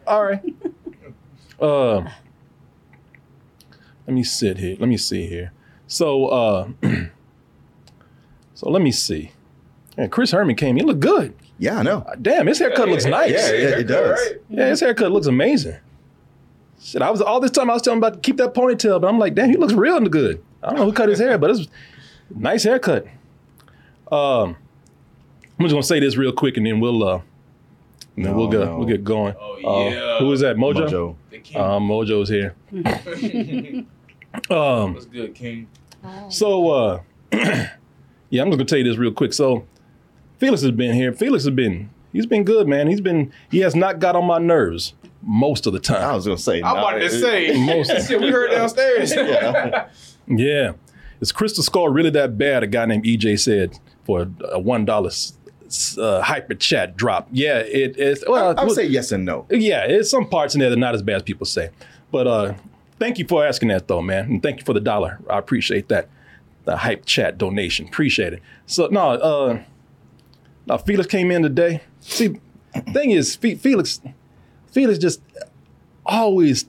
All right. Um, let me sit here. Let me see here. So, uh, so let me see. Yeah, Chris Herman came. He looked good. Yeah, I know. Damn, his haircut looks nice. Yeah, yeah, it does. Yeah, his haircut looks amazing. Shit, I was all this time I was telling him about to keep that ponytail, but I'm like, damn, he looks real good. I don't know who cut his hair, but it's nice haircut. Um, I'm just gonna say this real quick, and then we'll uh, and then No, we'll get no. we'll get going. Oh, Uh, yeah. who is that? Mojo. Mojo. The king. Um, Mojo's here. um, What's good, King? so uh, yeah, I'm just gonna tell you this real quick. So Felix has been here. Felix has been he's been good, man. He's been he has not got on my nerves most of the time. I was gonna say. I'm nah, to say, Most- shit, we heard downstairs. Yeah. Yeah. Is Crystal Skull really that bad? A guy named EJ said for a one dollar uh, hyper chat drop. Yeah, it is. Well, I would say yes and no. yeah, it's some parts in there that are not as bad as people say. But uh, thank you for asking that, though, man, and thank you for the dollar. I appreciate that. The hype chat donation, appreciate it. So no, uh, now Felix came in today. See, thing is, Fe- Felix, Felix just always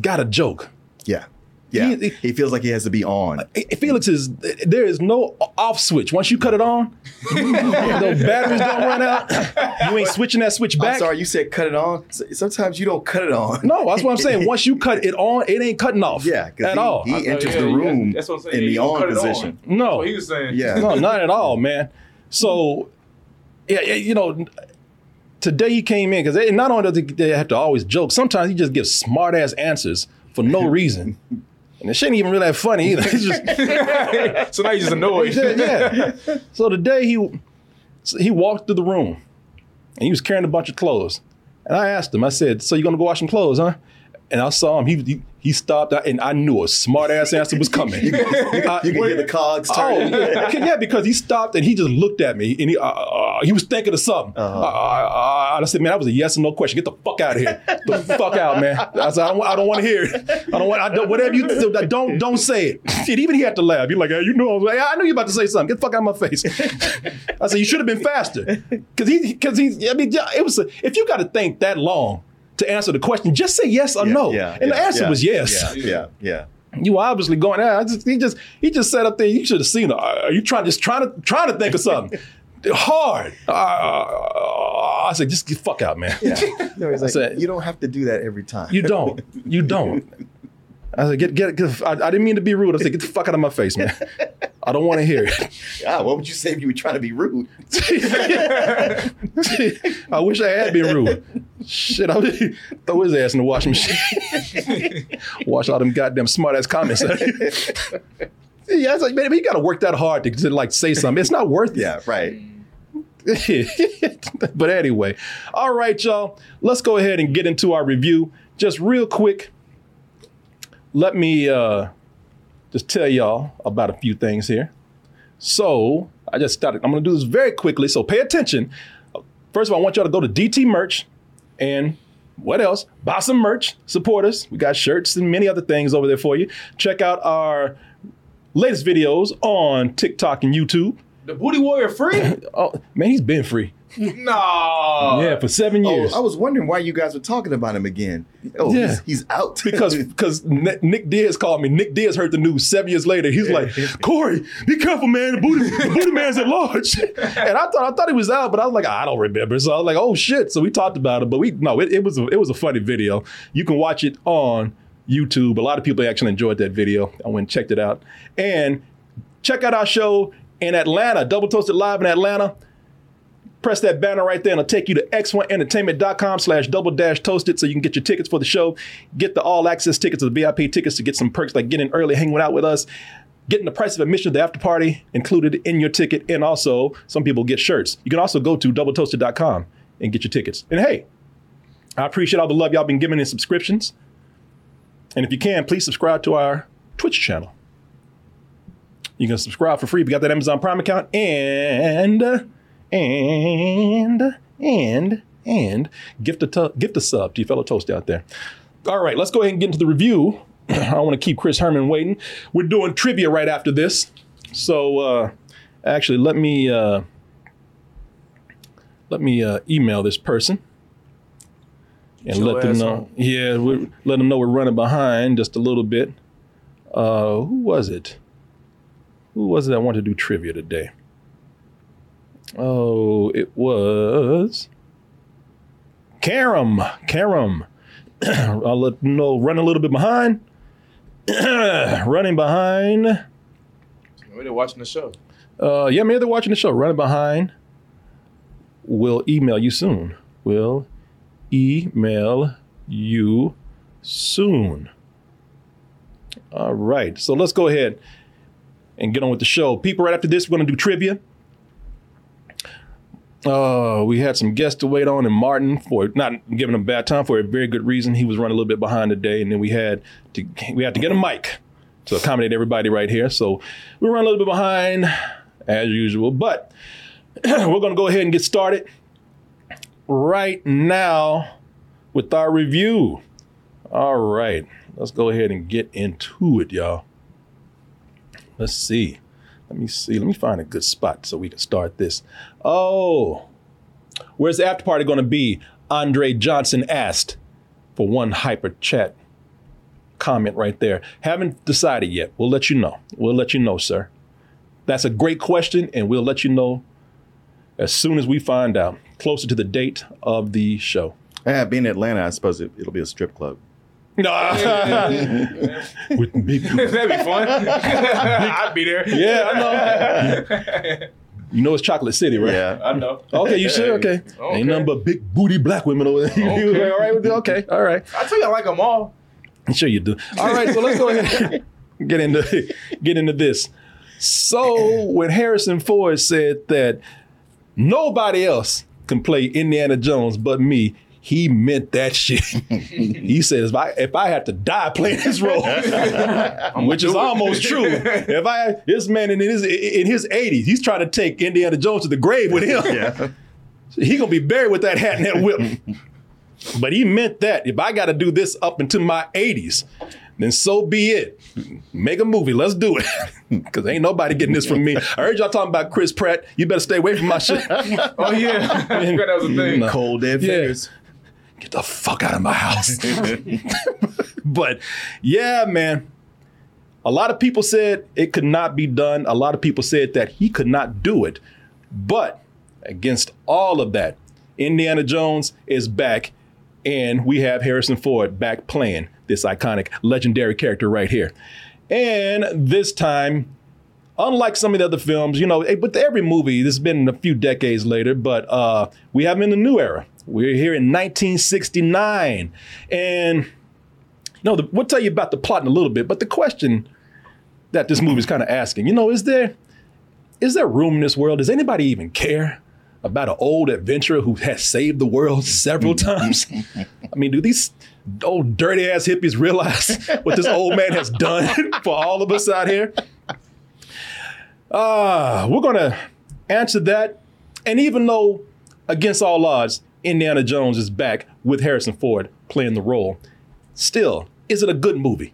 got a joke. Yeah. Yeah. He- He, feels like he has to be on. Uh, Felix is there is no off switch. Once you cut it on, the batteries don't run out. You ain't switching that switch back. I'm back. sorry, you said cut it on. Sometimes you don't cut it on. No, that's what I'm saying. Once you cut it on, it ain't cutting off. Yeah, at he, all. he enters yeah, the yeah, room that's what I'm saying. in Yeah, the on cut it on. position. no, What he was saying. Yeah. no, not at all, man. So, yeah, yeah, you know, today he came in because not only does he they have to always joke, sometimes he just gives smart ass answers for no reason. And it shouldn't even really that funny either. It's just So now you just annoyed. yeah. So today he so he walked through the room and he was carrying a bunch of clothes. And I asked him, I said, So you're gonna go wash some clothes, huh? And I saw him, he he, he stopped and I knew a smart ass answer was coming. You can hear the cogs Oh, turning. yeah, yeah, because he stopped and he just looked at me and he uh, uh, he was thinking of something. Uh-huh. Uh, uh, I said, man, that was a yes or no question. Get the fuck out of here. the fuck out, man. I said, I don't, I don't want to hear it. I don't want. I don't, whatever you don't don't say it. And even he had to laugh. He's like, hey, you know, I, was like, I knew you about to say something. Get the fuck out of my face. I said, you should have been faster, because he because he. I mean, it was. A, if you got to think that long to answer the question, just say yes or Yeah, no. yeah, and the answer yeah, was yes. Yeah, yeah, yeah. You were obviously going out. I just, he just he just sat up there. You should have seen. Are you trying just trying to trying to think of something hard? Uh, I said, just get fuck out, man. Yeah. No, he's like, said- you don't have to do that every time. You don't. You don't. I said, get get. get I, I didn't mean to be rude. I said, get the fuck out of my face, man. I don't want to hear it. Ah, what would you say if you were trying to be rude? I wish I had been rude. Shit, I would throw his ass in the washing machine. Wash all them goddamn smart ass comments. yeah, it's like, man, you got to work that hard to, to like say something. It's not worth it. Yeah, right. but anyway, all right, y'all. Let's go ahead and get into our review. Just real quick, let me uh, just tell y'all about a few things here. So I just started. I'm to do this very quickly. So pay attention. First of all, I want y'all to go to DT Merch and what else? Buy some merch. Support us. We got shirts and many other things over there for you. Check out our latest videos on TikTok and YouTube. The Booty Warrior free? Oh man, he's been free. no. Yeah, for seven oh, years. Oh, I was wondering why you guys were talking about him again. Oh, Yeah. he's, he's out. because because Nick Nick Diaz called me. Nick Diaz heard the news seven years later. He's like, Korey, be careful, man. The booty, the booty man's at large. And I thought I thought he was out, but I was like, I don't remember. So I was like, oh shit. So we talked about it, but we no, it, it was a, it was a funny video. You can watch it on YouTube. A lot of people actually enjoyed that video. I went and checked it out. And check out our show in Atlanta, Double Toasted Live in Atlanta. Press that banner right there and it'll take you to x1entertainment.com slash double dash toasted so you can get your tickets for the show. Get the all access tickets or the vip tickets to get some perks like getting early hanging out with us getting the price of admission to the after party included in your ticket and also some people get shirts. You can also go to doubletoasted.com and get your tickets. And hey i appreciate all the love y'all been giving in subscriptions. And if you can please subscribe to our twitch channel you can subscribe for free. We got that Amazon Prime account and and and and gift a tu- gift a sub to your fellow toast out there. All right, let's go ahead and get into the review. I don't want to keep Chris Herman waiting. We're doing trivia right after this, so uh, actually let me uh, let me uh, email this person and Your let them know. Yeah, we let them know we're running behind just a little bit. Uh, who was it? Who was it that wanted to do trivia today? Oh, it was Karam. Karam. I'll let them know. Running a little bit behind. running behind. Maybe they're watching the show. Uh, yeah, maybe they're watching the show. Running behind. We'll email you soon. We'll email you soon. All right. So let's go ahead and get on with the show. People, right after this, we're going to do trivia. Uh, we had some guests to wait on, and Martin for not giving him a bad time for a very good reason. He was running a little bit behind today, and then we had to we had to get a mic to accommodate everybody right here. So we run a little bit behind as usual, but we're going to go ahead and get started right now with our review. All right, let's go ahead and get into it, y'all. Let's see. Let me see. Let me find a good spot so we can start this. Oh, where's the after party going to be? Andre Johnson asked for one hyper chat comment right there. Haven't decided yet. We'll let you know. We'll let you know, sir. That's a great question, and we'll let you know as soon as we find out, closer to the date of the show. yeah, being in Atlanta, I suppose it, it'll be a strip club. No. With big- That'd be fun. I'd be there. yeah, I know. You know it's Chocolate City, right? Yeah. I know. Okay, you sure? Okay. Okay. Ain't nothing but big booty black women over there. You Okay. all right with it? Okay, all right. I tell you, I like them all. I'm sure you do. All right, so let's go ahead and get into get into this. So when Harrison Ford said that nobody else can play Indiana Jones but me, he meant that shit. he says if I if I had to die playing this role, which is it. almost true. If I this man in his in his 80s, he's trying to take Indiana Jones to the grave with him. Yeah. He gonna be buried with that hat and that whip. but he meant that if I got to do this up into my 80s, then so be it. Make a movie. Let's do it. Because ain't nobody getting this from me. I heard y'all talking about Chris Pratt. You better stay away from my shit. Oh yeah, I that was a thing. No. Cold dead Yeah. Get the fuck out of my house. but yeah, man. A lot of people said it could not be done. A lot of people said that he could not do it. But against all of that, Indiana Jones is back, and we have Harrison Ford back playing this iconic, legendary character right here. And this time, unlike some of the other films, you know, eh, but every movie, this has been a few decades later, but uh, we have in the new era. We're here in 1969. And, you know, the, we'll tell you about the plot in a little bit, but the question that this movie is kind of asking, you know, is there is there room in this world? Does anybody even care about an old adventurer who has saved the world several times. I mean, do these old dirty ass hippies realize what this old man has done for all of us out here? Uh, we're going to answer that. And even though, against all odds, Indiana Jones is back with Harrison Ford playing the role, still, is it a good movie?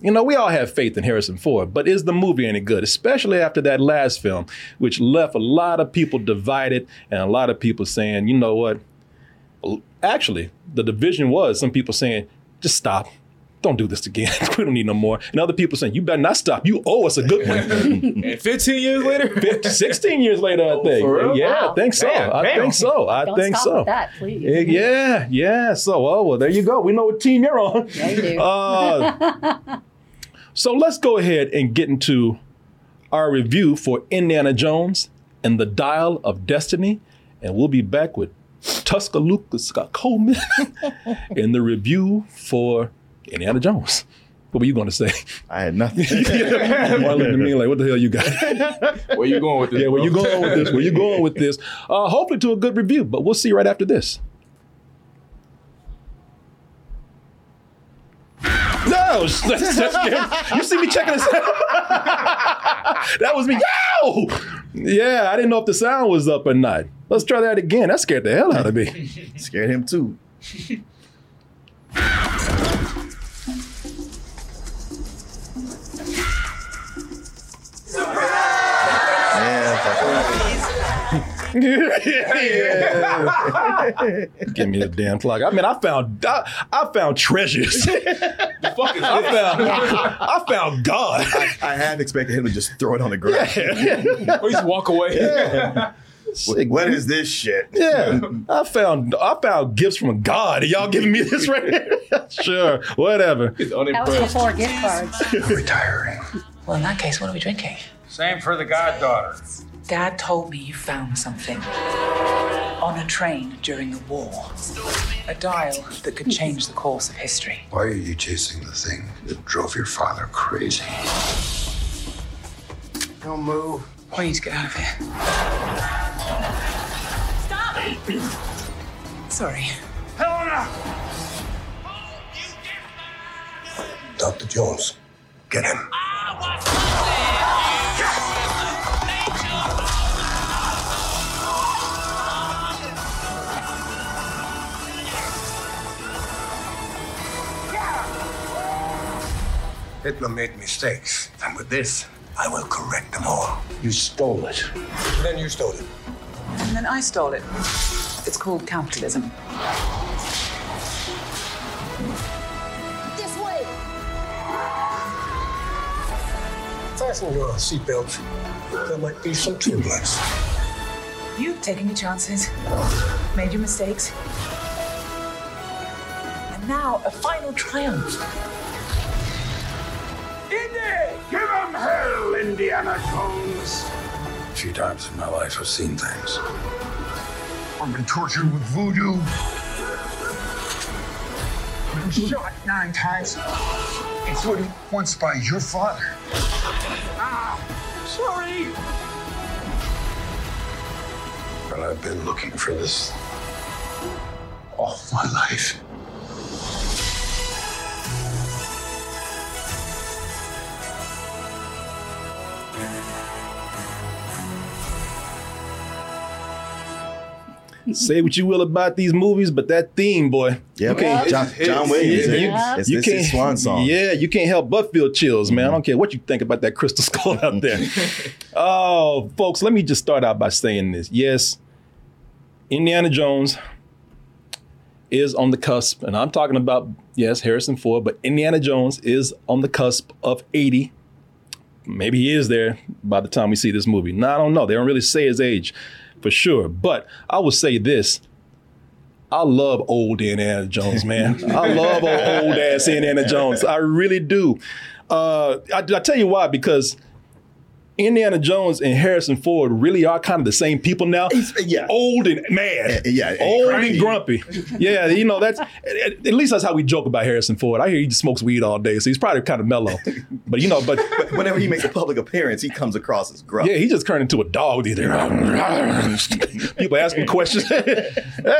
You know, we all have faith in Harrison Ford, but is the movie any good? Especially after that last film, which left a lot of people divided and a lot of people saying, you know what? Actually, the division was some people saying, just stop. Don't do this again. we don't need no more. And other people saying, you better not stop. You owe us a good one. And 15 years later? 50, 16 years later, I think. for real? Yeah, Wow. I think so. Damn, I damn. think so. I Don't think stop so. with that, please. Eh, Yeah, yeah. So, oh, well, there you go. We know what team you're on. Yeah, you do. Uh, so let's go ahead and get into our review for Indiana Jones and the Dial of Destiny. And we'll be back with Tuscaloosa Scott Coleman in the review for Indiana Jones. What were you going to say? I had nothing. Marlon looking at me like, what the hell you got? Where you going with this? Yeah, where bro? you going with this? Where you going with this? Uh, hopefully to a good review, but we'll see right after this. No, that's, that's, you see me checking this out? that was me. Yow! Yeah, I didn't know if the sound was up or not. Let's try that again. That scared the hell out of me. Scared him too. Yeah, Give me the damn clock. I mean, I found I, I found treasures. The fuck is I found I found God. I had expected him to just throw it on the ground. Or just walk away. What- what is this shit? Yeah, I found I found gifts from God. Are y'all giving me this right here? sure, whatever. He's That was before gift cards. Retiring. Well, in that case, what are we drinking? Same for the goddaughter. Dad told me you found something on a train during the war. A dial that could change the course of history. Why are you chasing the thing that drove your father crazy? Don't move. We need to get out of here. Stop! Sorry. Helena! Dr. Jones, get him. Ah, Hitler made mistakes, and with this, I will correct them all. You stole it. Then you stole it. And then I stole it. It's called capitalism. This way. Fasten your seatbelt. There might be some turbulence. You've taken your chances, made your mistakes. And now a final triumph. Give him hell, Indiana Jones! A few times in my life, I've seen things. I've been tortured with voodoo. I've been shot nine times, including once by your father. Ah, sorry. But I've been looking for this all my life. Say what you will about these movies, but that theme, boy, Yeah, can't. John, John Williams. Yeah, you- It's, you can't swan song. Yeah, you can't help but feel chills, man. I mm-hmm. don't care what you think about that crystal skull out there. oh, folks, let me just start out by saying this. Yes, Indiana Jones is on the cusp, and I'm talking about yes, Harrison Ford, but Indiana Jones is on the cusp of 80. Maybe he is there by the time we see this movie. No, I don't know. They don't really say his age for sure. But I will say this. I love old Indiana Jones, man. I love old, old ass Indiana Jones. I really do. Uh, I, I tell you why, because Indiana Jones and Harrison Ford really are kind of the same people now. yeah. Old and mad. Yeah, and Old cranky. and grumpy. Yeah, you know, that's at, at least that's how we joke about Harrison Ford. I hear he just smokes weed all day, so he's probably kind of mellow. But you know, but Whenever he makes a public appearance, he comes across as gruff. yeah, he just turned into a dog either. People asking questions. hey,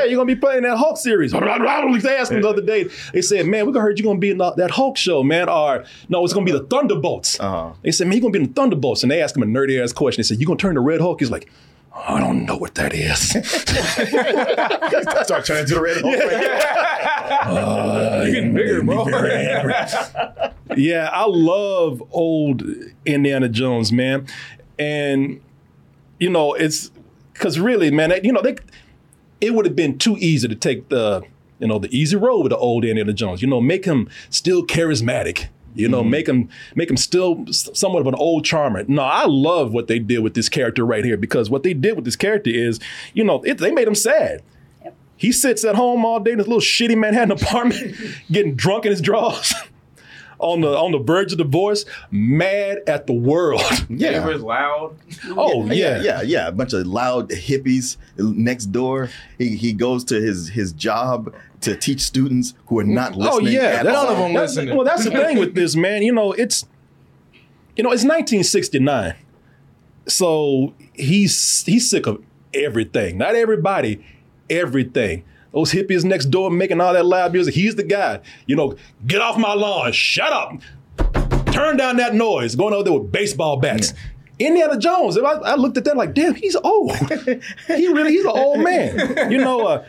you're gonna be playing that Hulk series. They asked him the other day. They said, "Man, we heard you're gonna be in the, that Hulk show, man." Or no, it's gonna be the Thunderbolts. Uh-huh. They said, "Man, you're gonna be in the Thunderbolts," and they asked him a nerdy ass question. They said, "You gonna turn to Red Hulk?" He's like. I don't know what that is. Start turning to the red Hulk. Uh, You're getting bigger, bro. yeah, I love old Indiana Jones, man, and you know it's because really, man, you know they it would have been too easy to take the you know the easy road with the old Indiana Jones. You know, make him still charismatic. You know, mm-hmm. make him make him still somewhat of an old charmer. No, I love what they did with this character right here because what they did with this character is, you know, it, they made him sad. He sits at home all day in his little shitty Manhattan apartment, getting drunk in his drawers, on the on the verge of divorce, mad at the world. Yeah. was loud. Oh, oh yeah, yeah, yeah, yeah. A bunch of loud hippies next door. He he goes to his his job to teach students who are not listening. Oh listening. yeah, at that's, all. that's- well, that's the thing with this man. You know, it's you know, it's 1969, so he's he's sick of everything. Not everybody, everything. Those hippies next door making all that loud music. He's the guy. You know, get off my lawn. Shut up. Turn down that noise. Going over there with baseball bats. Indiana Jones. I, I looked at that like, damn, he's old. he really, he's an old man. You know, uh,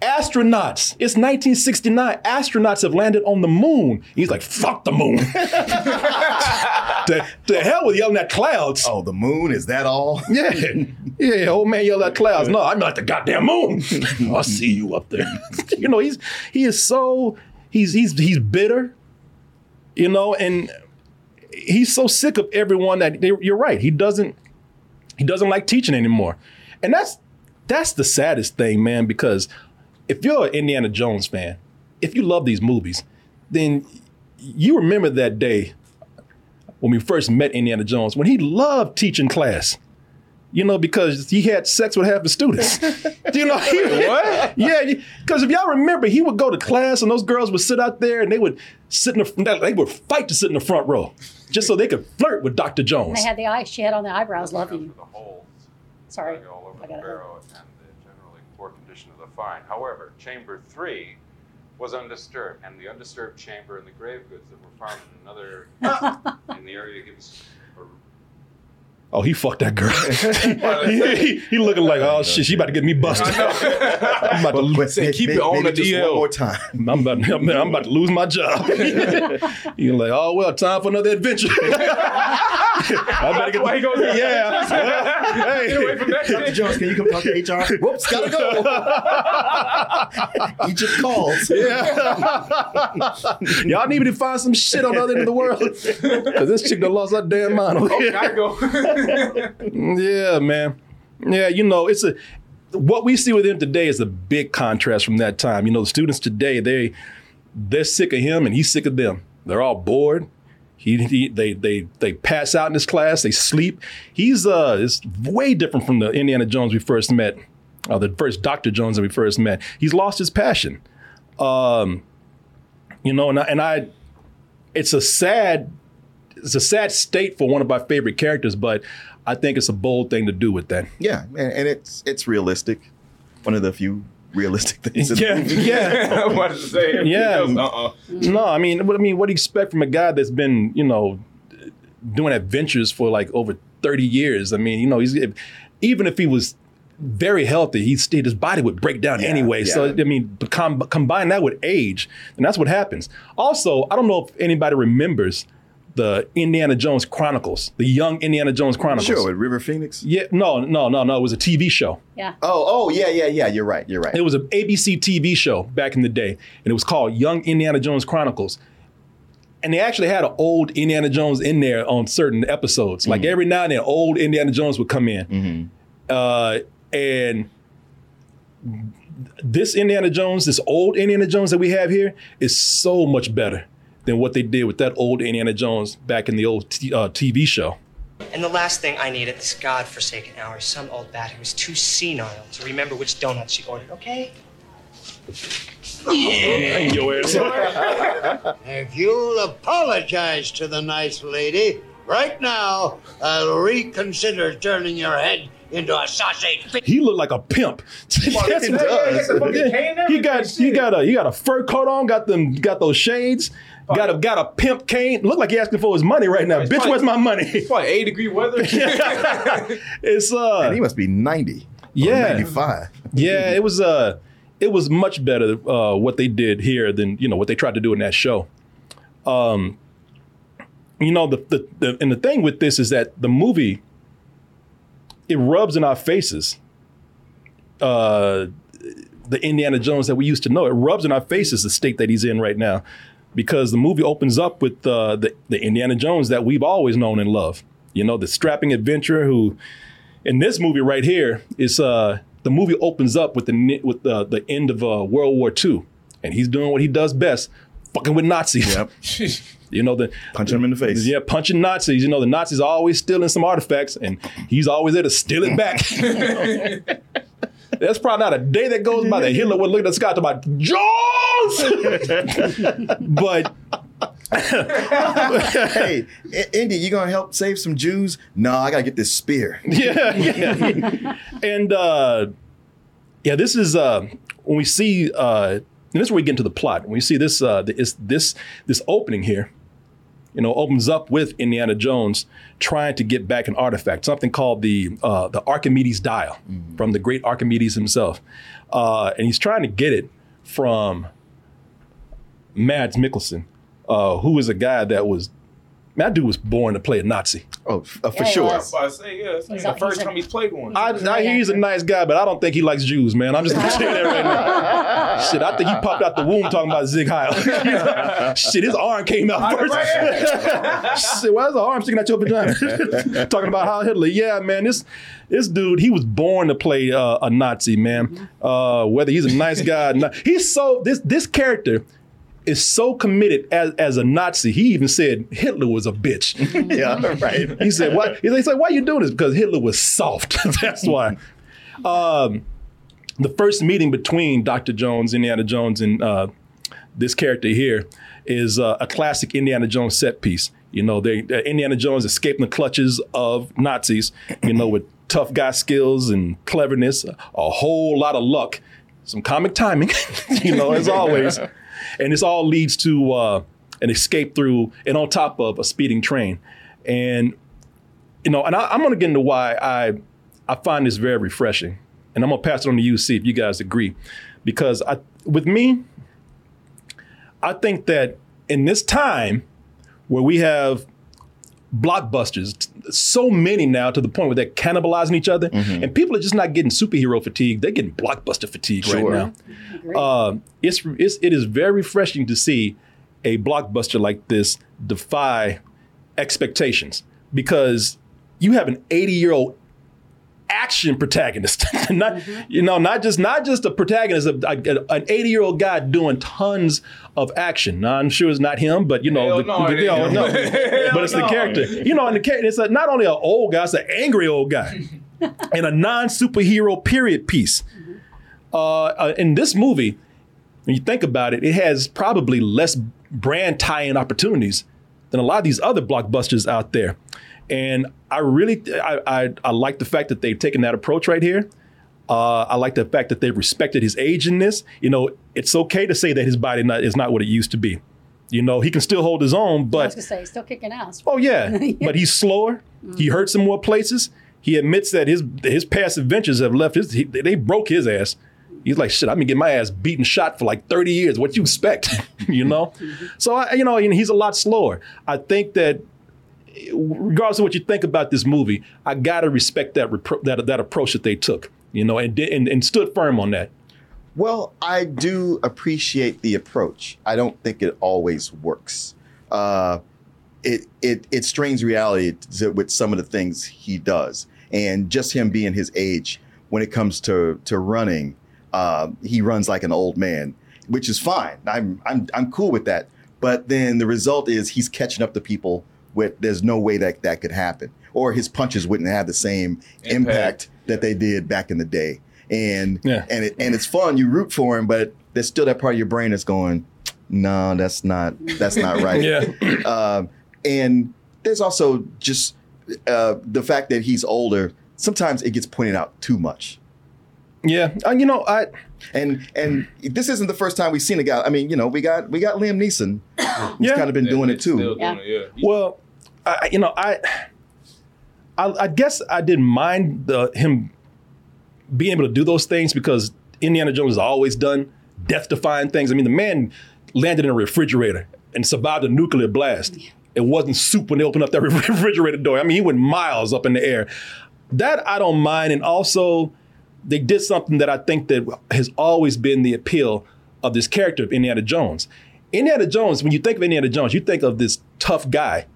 astronauts. It's 1969. Astronauts have landed on the moon. He's like, fuck the moon. to, to hell with yelling at clouds. Oh, the moon is that all? Yeah. Yeah, old man yell at clouds. No, I'm not the goddamn moon. I'll see you up there. you know, he's he is so he's he's he's bitter, you know, and he's so sick of everyone that they, you're right. He doesn't he doesn't like teaching anymore. And that's that's the saddest thing, man, because if you're an Indiana Jones fan, if you love these movies, then you remember that day when we first met Indiana Jones, when he loved teaching class. You know, because he had sex with half the students. you know, he, what? Yeah, because if y'all remember, he would go to class and those girls would sit out there and they would sit in the they would fight to sit in the front row just so they could flirt with Dr. Jones. And Jones. they had the eye she had on the eyebrows. Love you. Sorry, all over I the got it. barrel and the generally poor condition of the find. However, chamber three was undisturbed, and the undisturbed chamber and the grave goods that were found in another in the area gives Oh, he fucked that girl. he, he- he looking like, oh shit, she about to get me busted. I'm about to lose. Say, keep it on the DL. One more time. I'm about, I'm, I'm about to lose my job. You're like, oh well, time for another adventure. I better get. why he goes- yeah. hey, Get away from that Dr. Jones, can you come talk to HR? Whoops, gotta go. Egypt calls. Yeah. Y'all need me to find some shit on the other end of the world. Cause this chick done lost her damn mind. Oh, gotta go. Yeah, man. Yeah, you know, it's a what we see with him today is a big contrast from that time. You know, the students today, they they're sick of him and he's sick of them. They're all bored. He, he they they they pass out in his class, they sleep. He's uh is way different from the Indiana Jones we first met, or the first Dr. Jones that we first met. He's lost his passion. Um, you know, and I, and I it's a sad it's a sad state for one of my favorite characters, but I think it's a bold thing to do with that. Yeah, and, and it's it's realistic. One of the few realistic things. in the Yeah, movie. yeah. I wanted to say. Yeah. Uh-uh. No, I mean, what I mean, what do you expect from a guy that's been, you know, doing adventures for like over thirty years? I mean, you know, he's if, even if he was very healthy, he still his body would break down anyway. Yeah. So. I mean, com- combine that with age, and that's what happens. Also, I don't know if anybody remembers the Indiana Jones Chronicles, the Young Indiana Jones Chronicles. Sure, with River Phoenix. Yeah, no, no, no, no. It was a TV show. Yeah. Oh, oh, yeah, yeah, yeah. You're right. You're right. It was an ABC TV show back in the day, and it was called Young Indiana Jones Chronicles. And they actually had an old Indiana Jones in there on certain episodes. Like every now and then, old Indiana Jones would come in. Uh, and this Indiana Jones, this old Indiana Jones that we have here, is so much better than what they did with that old Indiana Jones back in the old t- uh, TV show. And the last thing I need at this godforsaken hour is some old bat who is too senile to remember which donuts she ordered, okay? Hang your. If you'll apologize to the nice lady right now, I'll reconsider turning your head into a sausage. He looked like a pimp. That's he does. He got he got a he got a fur coat on, got them got those shades, got a got a pimp cane. Look like he asking for his money right now. Bitch, probably- where's my money? It's probably 80 degree weather. It's uh And he must be 90. Yeah. 95. yeah, it was uh it was much better uh what they did here than you know what they tried to do in that show. Um you know the the, the and the thing with this is that the movie it rubs in our faces uh the Indiana Jones that we used to know. It rubs in our faces the state that he's in right now because the movie opens up with uh, the, the Indiana Jones that we've always known and loved. You know, the strapping adventurer who, in this movie right here, is uh, the movie opens up with the with the, the end of uh, World War II, and he's doing what he does best, fucking with Nazis. Yep. You know the Punch him in the face. yeah, punching Nazis. You know the Nazis are always stealing some artifacts, and he's always there to steal it back. There's probably not a day that goes by that Hitler would look at the sky to about Jones. but hey, Indy, you gonna help save some Jews? No, I gotta get this spear. yeah, yeah. and uh, yeah, this is uh, when we see, uh, and this is where we get into the plot. When we see this, uh, this this this opening here, you know, opens up with Indiana Jones trying to get back an artifact, something called the uh, the Archimedes dial from the great Archimedes himself, uh, and he's trying to get it from Mads Mikkelsen, uh, who is a guy that was. Man, that dude was born to play a Nazi. Oh, uh, for Yeah, he sure. was. I say, yeah, it's like the a- first time he's played one. I, I hear he's a nice guy, but I don't think he likes Jews, man. I'm just gonna say that right now. Shit, I think he popped out the womb talking about Sieg Heil. Shit, his arm came out first. Shit, why is the arm sticking out your vagina? talking about Heil Hitler. Yeah, man, this this dude, he was born to play uh, a Nazi, man. Uh, whether he's a nice guy, or not, he's so this this character is so committed as, as a Nazi. He even said Hitler was a bitch. yeah, right. He said, "Why?" He's like, "Why you doing this?" Because Hitler was soft. That's why. Um, the first meeting between Dr. Jones, Indiana Jones, and uh, this character here is uh, a classic Indiana Jones set piece. You know, they uh, Indiana Jones escaping the clutches of Nazis. You know, with tough guy skills and cleverness, a whole lot of luck, some comic timing. you know, as always, and this all leads to uh, an escape through and on top of a speeding train, and you know, and I, I'm going to get into why I I find this very refreshing, and I'm going to pass it on to you, see if you guys agree, because I with me, I think that in this time where we have blockbusters, so many now to the point where they're cannibalizing each other, and people are just not getting superhero fatigue; they're getting blockbuster fatigue Sure. right now. Uh, it's, it's it is very refreshing to see a blockbuster like this defy expectations because you have an 80 year old action protagonist. Not you know not just not just a protagonist a, a- an 80 year old guy doing tons of action. Now, i'm sure it's not him but you know, the, no, the- it you know, no, but it's the character. You know and the character it's a, not only an old guy it's an angry old guy and a non-superhero period piece. Uh, uh, in this movie when you think about it, it has probably less brand tie-in opportunities than a lot of these other blockbusters out there. And I really, I, I, I like the fact that they've taken that approach right here. Uh, I like the fact that they've respected his age in this. You know, it's okay to say that his body not, is not what it used to be. You know, he can still hold his own, I was but gonna say, he's still kicking ass. Oh yeah, but he's slower. He hurts in more places. He admits that his his past adventures have left his. He, they broke his ass. He's like, shit. I've been getting my ass beaten, shot for like thirty years. What you expect, you know? So I, you know, and he's a lot slower. I think that, regardless of what you think about this movie, I gotta respect that repro- that that approach that they took. You know, and and, and stood firm on that. Well, I do appreciate the approach. I don't think it always works. Uh, it it it strains reality with some of the things he does, and just him being his age when it comes to to running, uh, he runs like an old man, which is fine. I'm I'm I'm cool with that. But then the result is he's catching up to people with there's no way that that could happen, or his punches wouldn't have the same impact, that they did back in the day. And and it, and it's fun. You root for him, but there's still that part of your brain that's going, no, that's not that's not right. Yeah. Um, and there's also just uh, the fact that he's older. Sometimes it gets pointed out too much. Yeah, uh, you know, I and and this isn't the first time we've seen a guy. I mean, you know, we got we got Liam Neeson. He's kind of been doing it too. Yeah. Well, I, you know, I, I, I guess I didn't mind the, him being able to do those things because Indiana Jones has always done death-defying things. I mean, the man landed in a refrigerator and survived a nuclear blast. It wasn't soup when they opened up that refrigerator door. I mean, he went miles up in the air. That I don't mind, and also they did something that I think that has always been the appeal of this character of Indiana Jones. Indiana Jones, when you think of Indiana Jones, you think of this tough guy,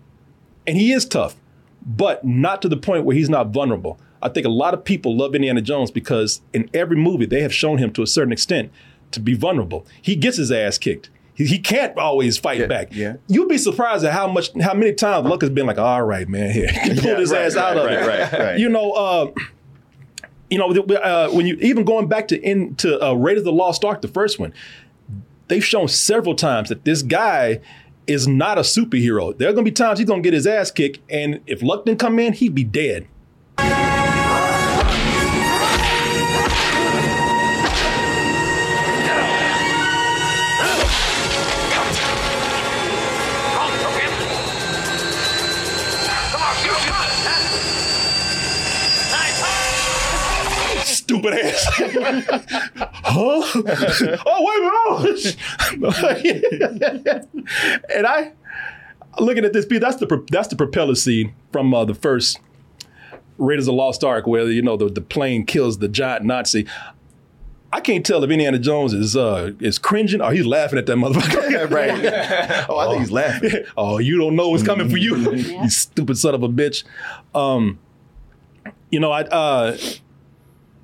and he is tough, but not to the point where he's not vulnerable. I think a lot of people love Indiana Jones because in every movie they have shown him to a certain extent to be vulnerable. He gets his ass kicked. He, he can't always fight back. Yeah. You'd be surprised at how much, how many times Luck has been like, "All right, man, here, he pulled Yeah, his right, ass out right, of right, it." right, right. You know, uh, you know, uh, when you even going back to into uh, Raiders of the Lost Ark, the first one, they've shown several times that this guy is not a superhero. There are to be times he's to get his ass kicked, and if Luck didn't come in, he'd be dead. Stupid ass. huh? oh, wait a minute. and I, looking at this piece, that's the that's the propeller scene from uh, the first Raiders of the Lost Ark, where you know the, the plane kills the giant Nazi. I can't tell if Indiana Jones is uh, is cringing or he's laughing at that motherfucker. right. Oh, I think he's laughing. oh, you don't know what's coming for you, you stupid son of a bitch. Um, you know, I uh,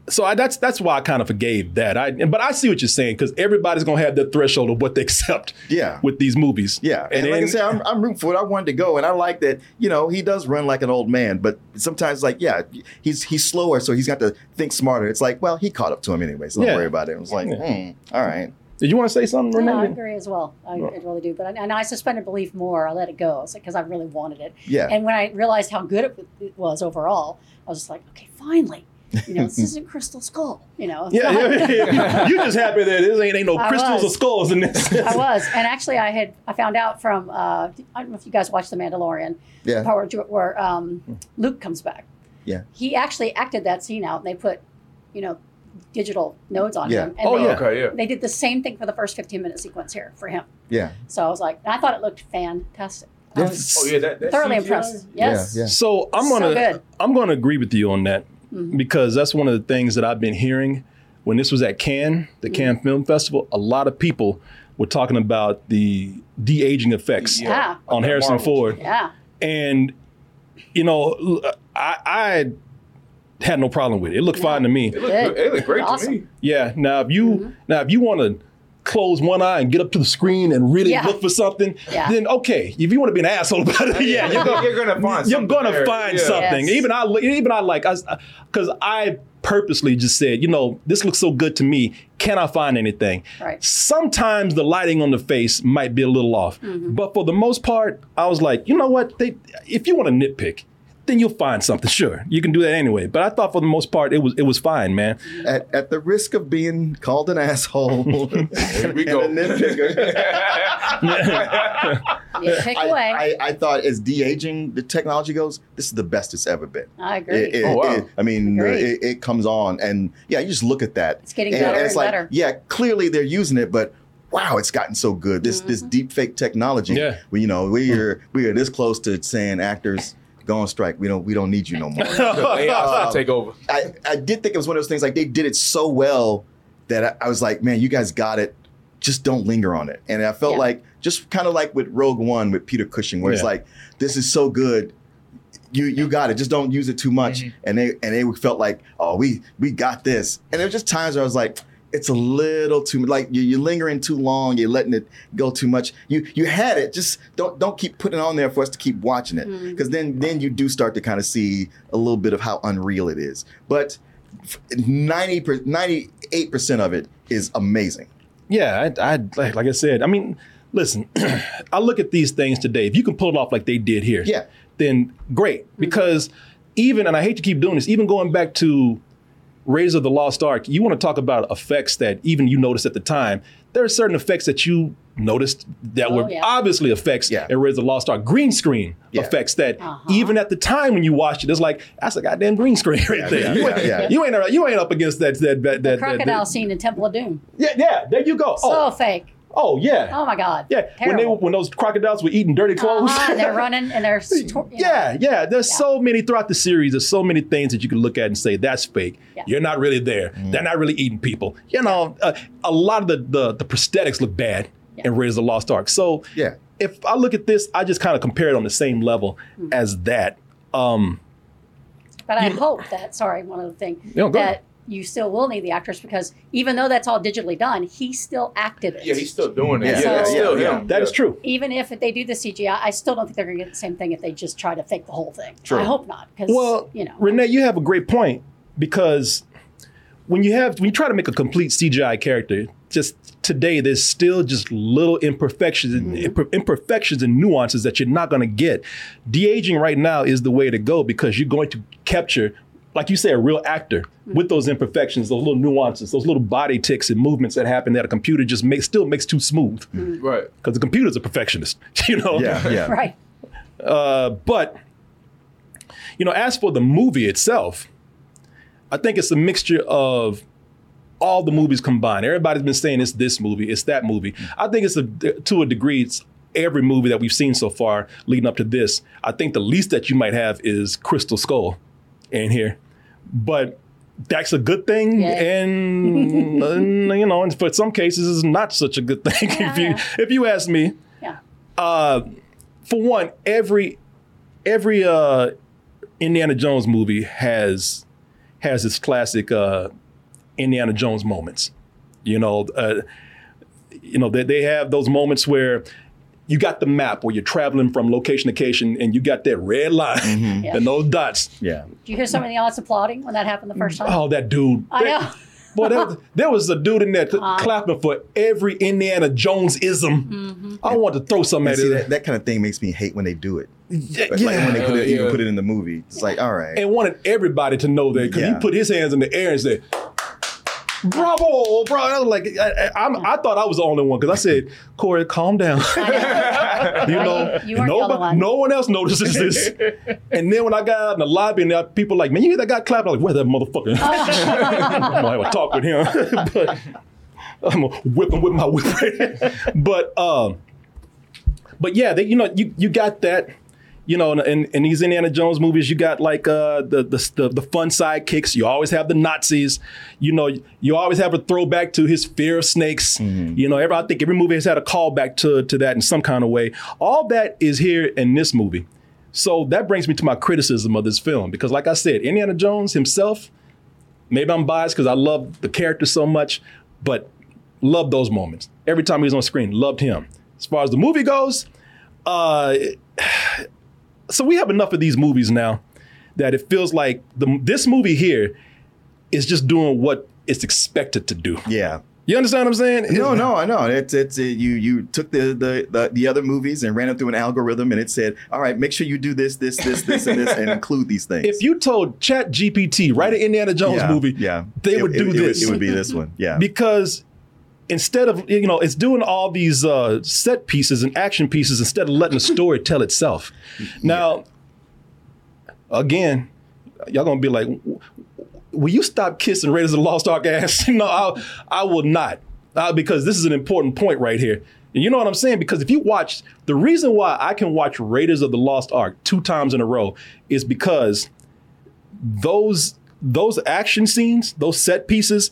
so I, that's that's why I kind of forgave that. I but I see what you're saying because everybody's gonna have their threshold of what they accept. Yeah. with these movies. Yeah, and, and, like I then- said, I'm, I'm rooting for it. I wanted to go, and I like that. You know, he does run like an old man, but sometimes, like, yeah, he's he's slower, so he's got to think smarter. It's like, well, he caught up to him anyway, so don't Yeah. worry about it. It was like, Yeah. hmm, all right. Did you want to say something, No, I Renee? agree as well. I, I really do. But I, and I suspended belief more. I let it go because I really wanted it. Yeah. And when I realized how good it, it was overall, I was just like, okay, finally. You know, this isn't Crystal Skull. You know. Yeah, yeah, yeah. you just happy that there ain't, ain't no I crystals or skulls in this. I was, and actually, I had I found out from uh, I don't know if you guys watched The Mandalorian. Yeah. the part where, where um, Luke comes back. Yeah. He actually acted that scene out, and they put, you know, digital nodes on Yeah. him. And Oh, they, yeah. Okay, yeah. They did the same thing for the first 15 minute sequence here for him. Yeah. So I was like, I thought it looked fantastic. I was Oh, yeah, that- that thoroughly CGI? impressed. Yes. So I'm gonna good. I'm gonna agree with you on that Mhm. because that's one of the things that I've been hearing when this was at Cannes, the Mm-hmm. Cannes Film Festival. A lot of people were talking about the de aging effects Yeah. on Harrison Ford, Yeah. and you know I, I had no problem with it. It looked fine to me. It looked. It looked great to Awesome. me. Yeah. Now if you now if you want to close one eye and get up to the screen and really Yeah. look for something, Yeah. then okay. If you want to be an asshole about it, yeah, you're gonna, You're gonna find you're something gonna there. find Yeah. something. Yes. Even I even I like I because I purposely just said, you know, this looks so good to me. Can I find anything? Right. Sometimes the lighting on the face might be a little off, mm-hmm. but for the most part, I was like, you know what? They, if you want to nitpick, then you'll find something. Sure, you can do that anyway. But I thought for the most part, it was it was fine, man. At, at the risk of being called an asshole, Here we go. Pick I, away. I, I thought as de aging the technology goes, this is the best it's ever been. I agree. It, it- Oh, wow. it- I mean, Agreed. it, it comes on, and yeah, you just look at that. It's getting and, better it's and like, better. Yeah, clearly they're using it, but wow, it's gotten so good. This this Mm-hmm. deep fake technology. Yeah. Well, you know, we're we are this close to saying actors go on strike. We don't we don't need you no more. Um, take over. I, I did think it was one of those things like they did it so well that I, I was like, man, you guys got it. Just don't linger on it. And I felt Yeah. like just kind of like with Rogue One with Peter Cushing, where it's like, this is so good. You you got it. Just don't use it too much. And they and they felt like, oh, we we got this. And there were just times where I was like, it's a little too like you, you're lingering too long. You're letting it go too much. You you had it. Just don't don't keep putting it on there for us to keep watching it Mm. because then then you do start to kind of see a little bit of how unreal it is. But 90 98 percent of it is amazing. Yeah, I, I like, like I said. I mean, listen, I look at these things today. If you can pull it off like they did here, Yeah. then great. Because even, and I hate to keep doing this, even going back to Raiders of the Lost Ark, you want to talk about effects that even you noticed at the time. There are certain effects that you noticed that Oh, were yeah. obviously effects in Raiders of the Lost Ark. Green screen Yeah. effects that Uh-huh. even at the time when you watched it, it's like that's a goddamn green screen right Yeah, there. yeah, you, yeah, ain't, yeah. you ain't you ain't up against that that that, that, that Crocodile scene in Temple of Doom. yeah, yeah, there you go. So oh, fake. Oh, yeah. Oh my God. Yeah, when they Terrible. when those crocodiles were eating dirty clothes. Uh-huh, and they're running and they're. stor- you know. yeah, yeah. There's so many throughout the series. There's so many things that you can look at and say that's fake. Yeah. You're not really there. They're not really eating people. You know, uh, a lot of the, the the prosthetics look bad in Raiders of the Lost Ark. So Yeah. if I look at this, I just kind of compare it on the same level Hmm. as that. Um, But I hope that, sorry, one other thing, Yeah, go that ahead. You still will need the actors because even though that's all digitally done, he still acted it. Yeah, he's still doing it. Yeah, Yeah, it's yeah, still yeah. him. that is true. even if they do the CGI, I still don't think they're going to get the same thing if they just try to fake the whole thing. True. I hope not, because Well, you know, Renee, you have a great point because when you have when you try to make a complete CGI character, just today there's still just little imperfections and imper- imperfections and nuances that you're not going to get. De aging right now is the way to go because you're going to capture. Like you say, a real actor with those imperfections, those little nuances, those little body ticks and movements that happen that a computer just makes still makes too smooth. Right. Because the computer's a perfectionist, you know. Yeah, yeah. right? Uh, but you know, as for the movie itself, I think it's a mixture of all the movies combined. Everybody's been saying it's this movie, it's that movie. I think it's a to a degree, it's every movie that we've seen so far leading up to this. I think the least that you might have is Crystal Skull in here, but that's a good thing, Yeah. and, and, you know, and for some cases, it's not such a good thing. if you Yeah. if you ask me, Yeah. uh, for one, every every uh, Indiana Jones movie has has its classic uh, Indiana Jones moments. You know, uh, you know they, they have those moments where you got the map where you're traveling from location to location, and you got that red line Yeah. and those dots. Yeah. Do you hear some of the audience applauding when that happened the first time? Oh, that dude! I That- know. Boy, there, was- there was a dude in there Uh-huh. clapping for every Indiana Jones ism. Mm-hmm. I want to throw something at see, it. that, that kind of thing makes me hate when they do it. Yeah, Like, like when they put it, Yeah. even put it in the movie. It's like, all right. and wanted everybody to know that because Yeah. he put his hands in the air and said, "Bravo, bro!" I was like, I, I, I'm- I thought I was the only one because I said, "Korey, calm down." you know, You weren't the only nobody- one. no one else notices this. and then when I got out in the lobby and there people like, "Man, you hear that guy clapping?" I'm like, where that motherfucker?" I'm gonna have a talk with him, but I'm gonna whip him with my whip. but um, but yeah, they, you know, you you got that. You know, in, in these Indiana Jones movies, you got like uh, the, the the the fun sidekicks. You always have the Nazis. You know, you always have a throwback to his fear of snakes. You know, every I think every movie has had a callback to to that in some kind of way. All that is here in this movie. So that brings me to my criticism of this film because, like I said, Indiana Jones himself. Maybe I'm biased because I love the character so much, but love those moments. Every time he was on screen, loved him. As far as the movie goes, uh, so we have enough of these movies now that it feels like the this movie here is just doing what it's expected to do. Yeah. You understand what I'm saying? No, no, I know. It's it's uh, you you took the, the the the other movies and ran it through an algorithm, and it said, all right, make sure you do this, this, this, this, and this, and include these things. If you told Chat GPT write an Indiana Jones yeah, movie, yeah, they It- would it- do it would- this. It would be this one. Yeah. because instead of you know it's doing all these uh, set pieces and action pieces instead of letting the story tell itself. Now again y'all gonna be like will you stop kissing raiders of the lost ark ass? No I, I will not. Uh, because this is an important point right here. And you know what i'm saying? Because if you watch the reason why i can watch raiders of the lost ark two times in a row is because those those action scenes those set pieces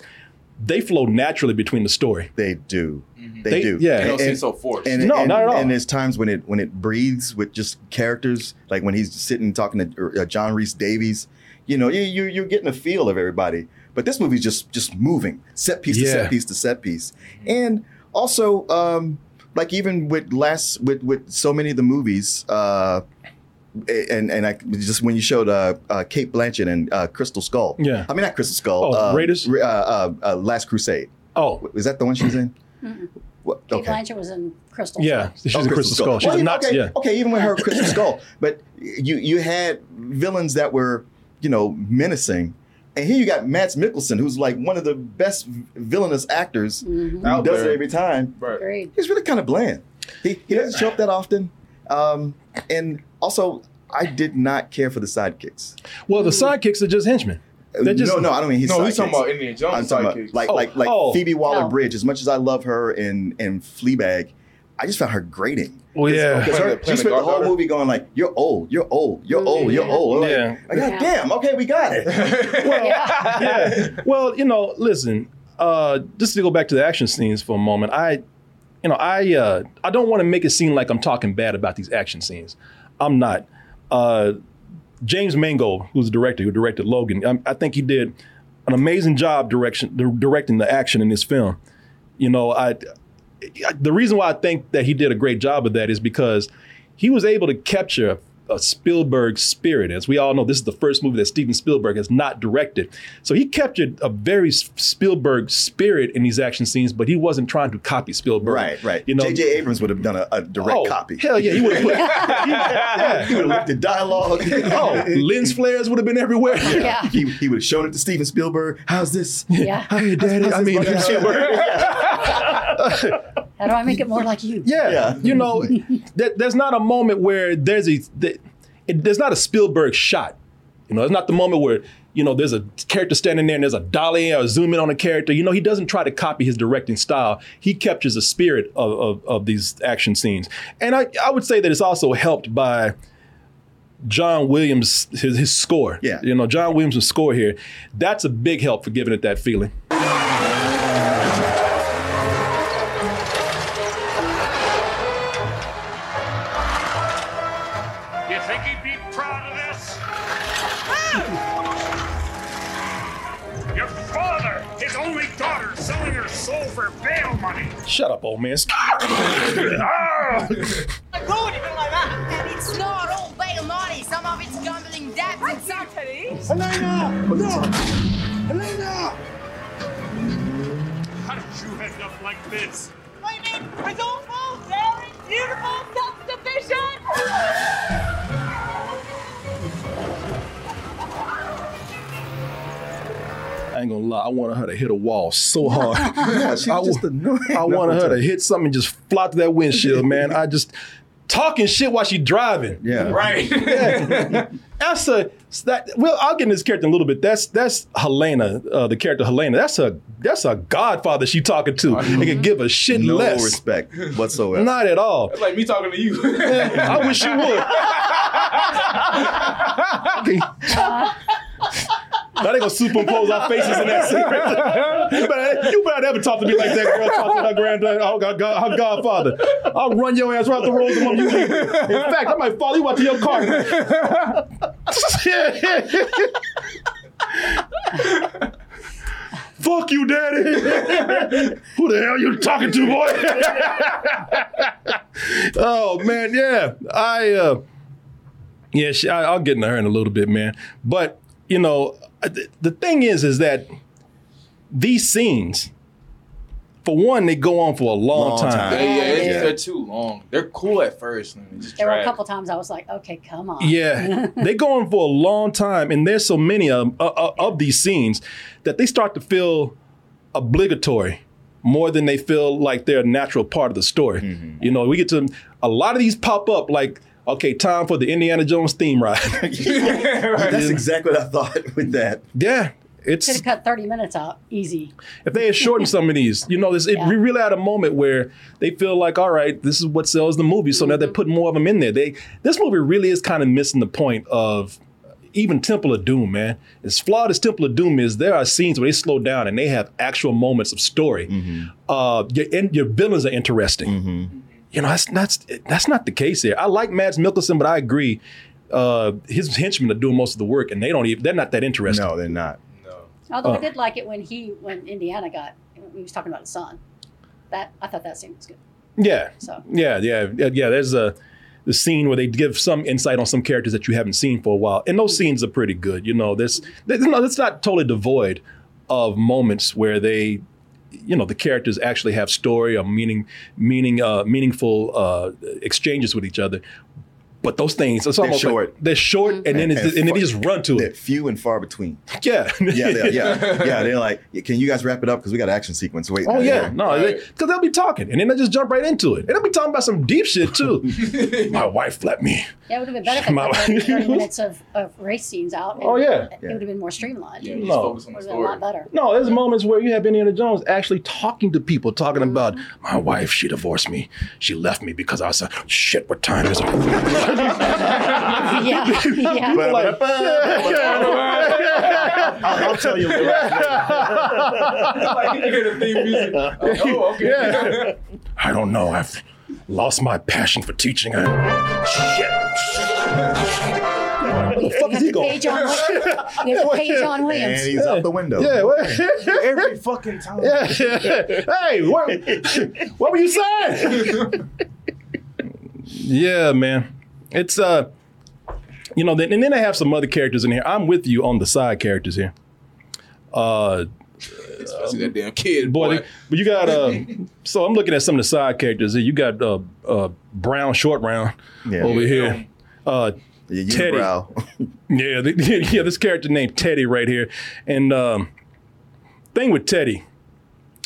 they flow naturally between the story They do. They, They- do. yeah. They don't seem so forced. And, No, and, not at all. And there's times when it when it breathes with just characters, like when he's sitting talking to uh, John Rhys-Davies. You know, you, you you're getting a feel of everybody. But this movie's just just moving set piece to set piece to set piece, and also um, like even with last with with so many of the movies. Uh, and and I just when you showed uh, uh, Cate Blanchett and uh, Crystal Skull, Yeah. I mean not Crystal Skull, Oh, uh, Raiders? uh, uh, uh, Last Crusade. Oh, is that the one she's in? Mm-mm. What? Cate Blanchett was in Crystal. Yeah, Skull. she's a Crystal Skull. She's Well, a Nazi. okay, Yeah. okay, even with her Crystal Skull, but you you had villains that were you know menacing, and here you got Mads Mikkelsen, who's like one of the best villainous actors Mhm. Out does there. it every time. Agreed. He's really kind of bland. He he doesn't show up that often, um, and also I did not care for the sidekicks. Well, the sidekicks are just henchmen. Just no, no, I don't mean his No, sidekicks. he's talking about Indiana Jones I'm talking about sidekicks. like Oh, like like oh. Phoebe Waller No. Bridge. As much as I love her in in Fleabag, I just found her grating. Well, yeah. Because Playing her, the- she spent the the whole goddaughter. movie going like, "You're old, you're old, you're old, you're old." I'm like, Yeah. like, God Yeah. damn. Okay, we got it. Well, Yeah. yeah. Well, you know, listen. Uh, just to go back to the action scenes for a moment, I, you know, I uh, I don't want to make it seem like I'm talking bad about these action scenes. I'm not. Uh, James Mangold, who's the director who directed Logan, I, I think he did an amazing job direction di- directing the action in this film. You know, I the reason why I think that he did a great job of that is because he was able to capture a Spielberg spirit. As we all know, this is the first movie that Steven Spielberg has not directed. So he captured a very Spielberg spirit in these action scenes, but he wasn't trying to copy Spielberg. right, right. You know, J.J. Abrams would have done a, a direct oh, copy. Hell yeah, he would have put. he, yeah, He would have left the dialogue. oh, lens flares would have been everywhere. Yeah. He, he would have shown it to Steven Spielberg. How's this? Yeah. Hey, Daddy. I mean, How's this How do I make it more like you? Yeah, Yeah. you know, there, there's not a moment where there's a that, it, there's not a Spielberg shot. You know, it's not the moment where you know there's a character standing there and there's a dolly or a zoom in on a character. You know, he doesn't try to copy his directing style. He captures the spirit of, of, of these action scenes, and I, I would say that it's also helped by John Williams his, his score. Yeah. you know, John Williams' score here. That's a big help for giving it that feeling. For bail money. Shut up, old man. Ah! do anything like that. And it's not all bail money. Some of it's gambling debts and some. Helena! No! Helena! How did you end up like this? I mean, resourceful, daring, beautiful, self-sufficient. Ain't gonna lie, I wanted her to hit a wall so hard. Yeah, she's I, just annoying. I wanted her to hit something and just flop to that windshield, man. I just talking shit while she driving. Yeah. Right. That's a that. Well, I'll get in this character in a little bit. That's that's Helena, uh, the character Helena. That's a that's a godfather she talking to. and can give a shit less. No less. respect whatsoever. Not at all. That's like me talking to you. I wish you would. Now they gonna superimpose our faces in that scene. you, better, you better never talk to me like that girl talk to her granddad, her, god- her godfather. I'll run your ass right the road you. In fact, I might follow you out to your car. Fuck you, daddy. Who the hell you talking to, boy? oh man, yeah. I uh yeah, she, I, I'll get into her in a little bit, man. But you know, Uh, the, the thing is, is that these scenes, for one, they go on for a long, Long time. time. Yeah, yeah, Yeah. they're too long. They're cool at first. and Just There were a couple times I was like, okay, come on. Yeah, they go on for a long time, and there's so many of, of, of these scenes that they start to feel obligatory more than they feel like they're a natural part of the story. Mm-hmm. You know, we get to a lot of these pop up like, okay, time for the Indiana Jones theme ride. That's exactly what I thought with that. yeah, It's Could have cut 30 minutes out easy. if they had shortened some of these, you know, this it, Yeah. we really had a moment where they feel like, all right, this is what sells the movie, so now they're mm-hmm. putting more of them in there. They this movie really is kind of missing the point of even Temple of Doom, man. As flawed as Temple of Doom is, there are scenes where they slow down and they have actual moments of story. Mm-hmm. Uh, your in, your villains are interesting. Mm-hmm. You know, that's that's that's not the case there. I like Mads Mikkelsen, but I agree. Uh, his henchmen are doing most of the work, and they don't even they're not that interesting. No, they're not. No. Although I Uh, did like it when he, when Indiana got, he was talking about his son. That I thought that scene was good. Yeah. So. Yeah, yeah, yeah, yeah. There's a the scene where they give some insight on some characters that you haven't seen for a while, and those scenes are pretty good. You know, this, this no, it's not totally devoid of moments where they, you know, the characters actually have story or meaning, meaning, uh, meaningful uh, exchanges with each other. But those things, it's They're almost short. Like, they're short, and then it's, and then they just run to They're it. few and far between. Yeah, Yeah, they're, yeah, yeah. They're like, can you guys wrap it up because we got an action sequence. Wait. Oh yeah, no, because they'll be talking, and then they just jump right into it, and they'll be talking about some deep shit too. My wife let me. Yeah, it would have been better if My- cut 30 30 minutes of, of race scenes out. and Oh, yeah. It would have been more streamlined. Yeah, No. focus Would have been a lot better. No, there's moments where you have Indiana Jones actually talking to people, talking mm-hmm. about my wife. She divorced me. She left me because I said, "Shit, what time is it?" Yeah, yeah. Like, I'll, I'll tell you. like, you hear the theme music. Oh, okay. Yeah. I don't know. I've lost my passion for teaching. I, shit. Where the fuck is he You have to pay going? John Williams. You have to pay John Williams. And he's out the window. Yeah, what- Every fucking time. yeah, yeah. Hey, what, what were you saying? yeah, man. It's uh, you know, then, and then I have some other characters in here. I'm with you on the side characters here. Uh, Especially that damn kid, boy, boy. but you got uh. so I'm looking at some of the side characters here. You got uh, uh Brown Short Round Yeah. over here. Uh, Yeah, Teddy. Yeah, th- yeah, this character named Teddy right here. And um, thing with Teddy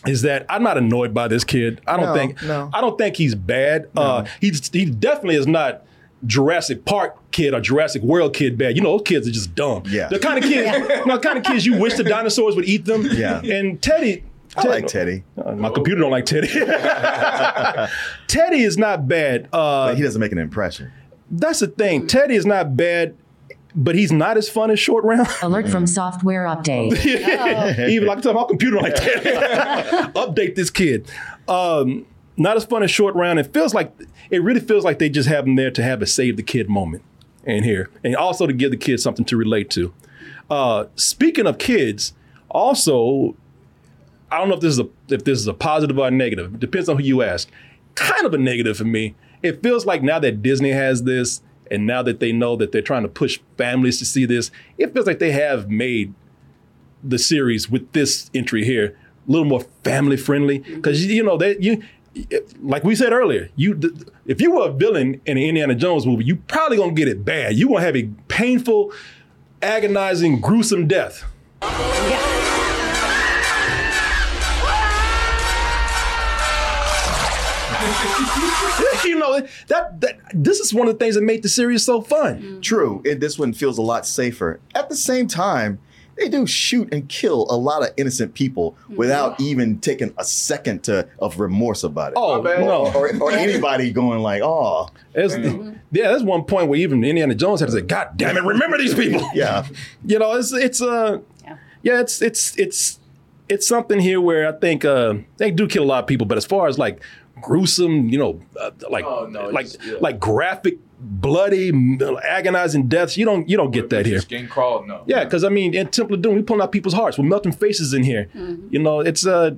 is that I'm not annoyed by this kid. I don't No, think no. I don't think he's bad. Uh, he's he definitely is not Jurassic Park kid or Jurassic World kid bad. You know, those kids are just dumb. Yeah. The kind of kids, you the kind of kids you wish the dinosaurs would eat them. Yeah. And Teddy. I like Teddy. Uh, my computer don't like Teddy. Teddy is not bad. Uh, But he doesn't make an impression. that's the thing. Teddy is not bad, but he's not as fun as Short Round. Alert from software update. Even like I tell my computer like that. Update this kid. Um, not as fun as Short Round. It feels like it really feels like they just have him there to have a save the kid moment in here, and also to give the kids something to relate to. Uh, speaking of kids, also, I don't know if this is a if this is a positive or a negative. It depends on who you ask. Kind of a negative for me. It feels like now that Disney has this, and now that they know that they're trying to push families to see this, it feels like they have made the series with this entry here a little more family friendly because you know that you like we said earlier you if you were a villain in an indiana jones movie you probably gonna get it bad you gonna have a painful agonizing gruesome death you know that, that this is one of the things that made the series so fun True. And this one feels a lot safer. At the same time, they do shoot and kill a lot of innocent people without even taking a second to of remorse about it. Oh, or, no. or, or anybody going like, "Oh, There's, yeah, there's one point where even Indiana Jones had to say, "God damn it, remember these people." yeah." you know, it's it's uh, yeah, it's it's it's it's something here where I think uh, they do kill a lot of people, but as far as like gruesome, you know, uh, like like like graphic, bloody, agonizing deaths, you don't you don't get that here. Skin crawled, no. Yeah, because I mean, in Temple of Doom, we pulling out people's hearts. We're melting faces in here. You know, it's uh,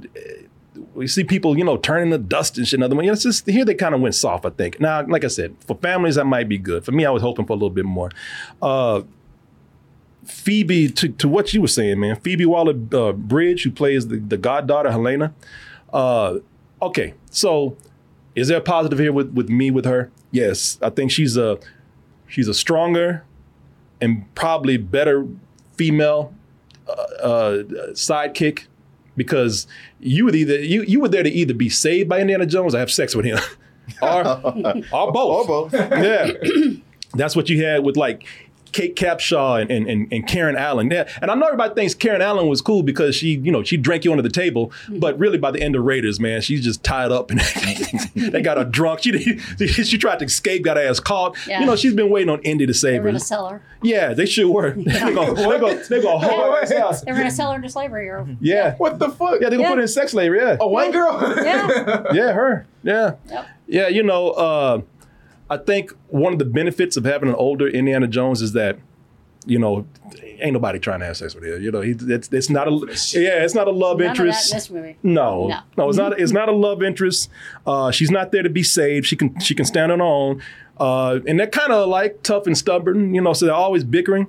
we see people, you know, turning to dust and shit. Another one, you know, it's just here they kind of went soft. I think. Now, like I said, for families that might be good. For me, I was hoping for a little bit more. Uh, Phoebe, to, to what you were saying, man. Phoebe Waller uh, Bridge, who plays the, the goddaughter Helena. Uh, okay, so is there a positive here with, with me with her? Yes, I think she's a she's a stronger and probably better female uh, uh, sidekick because you would either you you were there to either be saved by Indiana Jones or have sex with him, or or both. Or both. Yeah, that's what you had with like. Kate Capshaw and, and, and, and Karen Allen. Yeah, and I know everybody thinks Karen Allen was cool because she, you know, she drank you under the table. But really, by the end of Raiders, man, she's just tied up and they got her drunk. She she tried to escape, got her ass caught. Yeah. You know, she's been waiting on Indy to They save were her. going to sell her. Yeah, they sure were. They go, they go, they go hold her ass. They're going to sell her into slavery. Or, Yeah. What the fuck? Yeah, they're gonna Yeah. put her in sex slavery. Yeah. A white girl? yeah. Yeah, her. Yeah. Yep. Yeah, you know, uh, I think one of the benefits of having an older Indiana Jones is that you know, ain't nobody trying to have sex with her. You know, he, it's, it's not a yeah, it's not a love None of that interest. in this movie. No, No. no, it's not. It's not a love interest. Uh, she's not there to be saved. She can she can stand on her own, uh, and they're kind of like tough and stubborn, you know. So they're always bickering.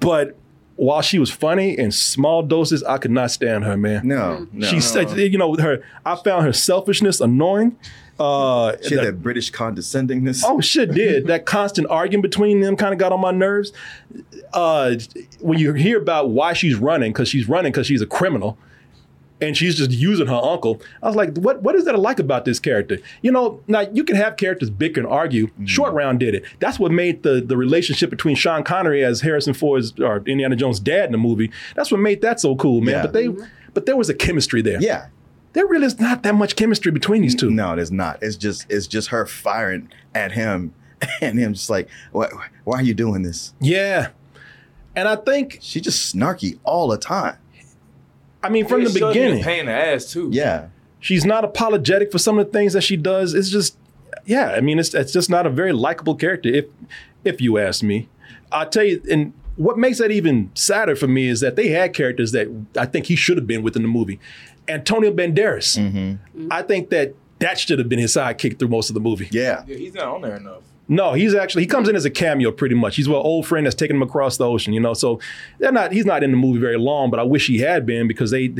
But while she was funny in small doses, I could not stand her, man. No, no. she said, you know, her. I found her selfishness annoying. Uh, She had that British condescendingness. Oh, shit, did that constant arguing between them kind of got on my nerves. Uh, when you hear about why she's running, because she's running because she's a criminal, and she's just using her uncle. I was like, what What is that like about this character? You know, now you can have characters bicker and argue. Short Round did it. That's what made the the relationship between Sean Connery as Harrison Ford's or Indiana Jones' dad in the movie. That's what made that so cool, man. Yeah. But they, but there was a chemistry there. Yeah. There really is not that much chemistry between these two. No, there's not. It's just it's just her firing at him and him just like, why, why are you doing this? Yeah. And I think she's just snarky all the time. I mean, from Yeah, the she does be a beginning, pain in the ass too. Yeah. she's not apologetic for some of the things that she does. It's just, yeah, I mean, it's it's just not a very likable character, if if you ask me. I'll tell you, and what makes that even sadder for me is that they had characters that I think he should have been within the movie. Antonio Banderas, mm-hmm. I think that that should have been his sidekick through most of the movie. Yeah. Yeah, he's not on there enough. No, he's actually he comes in as a cameo pretty much. He's an old friend that's taken him across the ocean, you know. So they're not he's not in the movie very long, but I wish he had been because they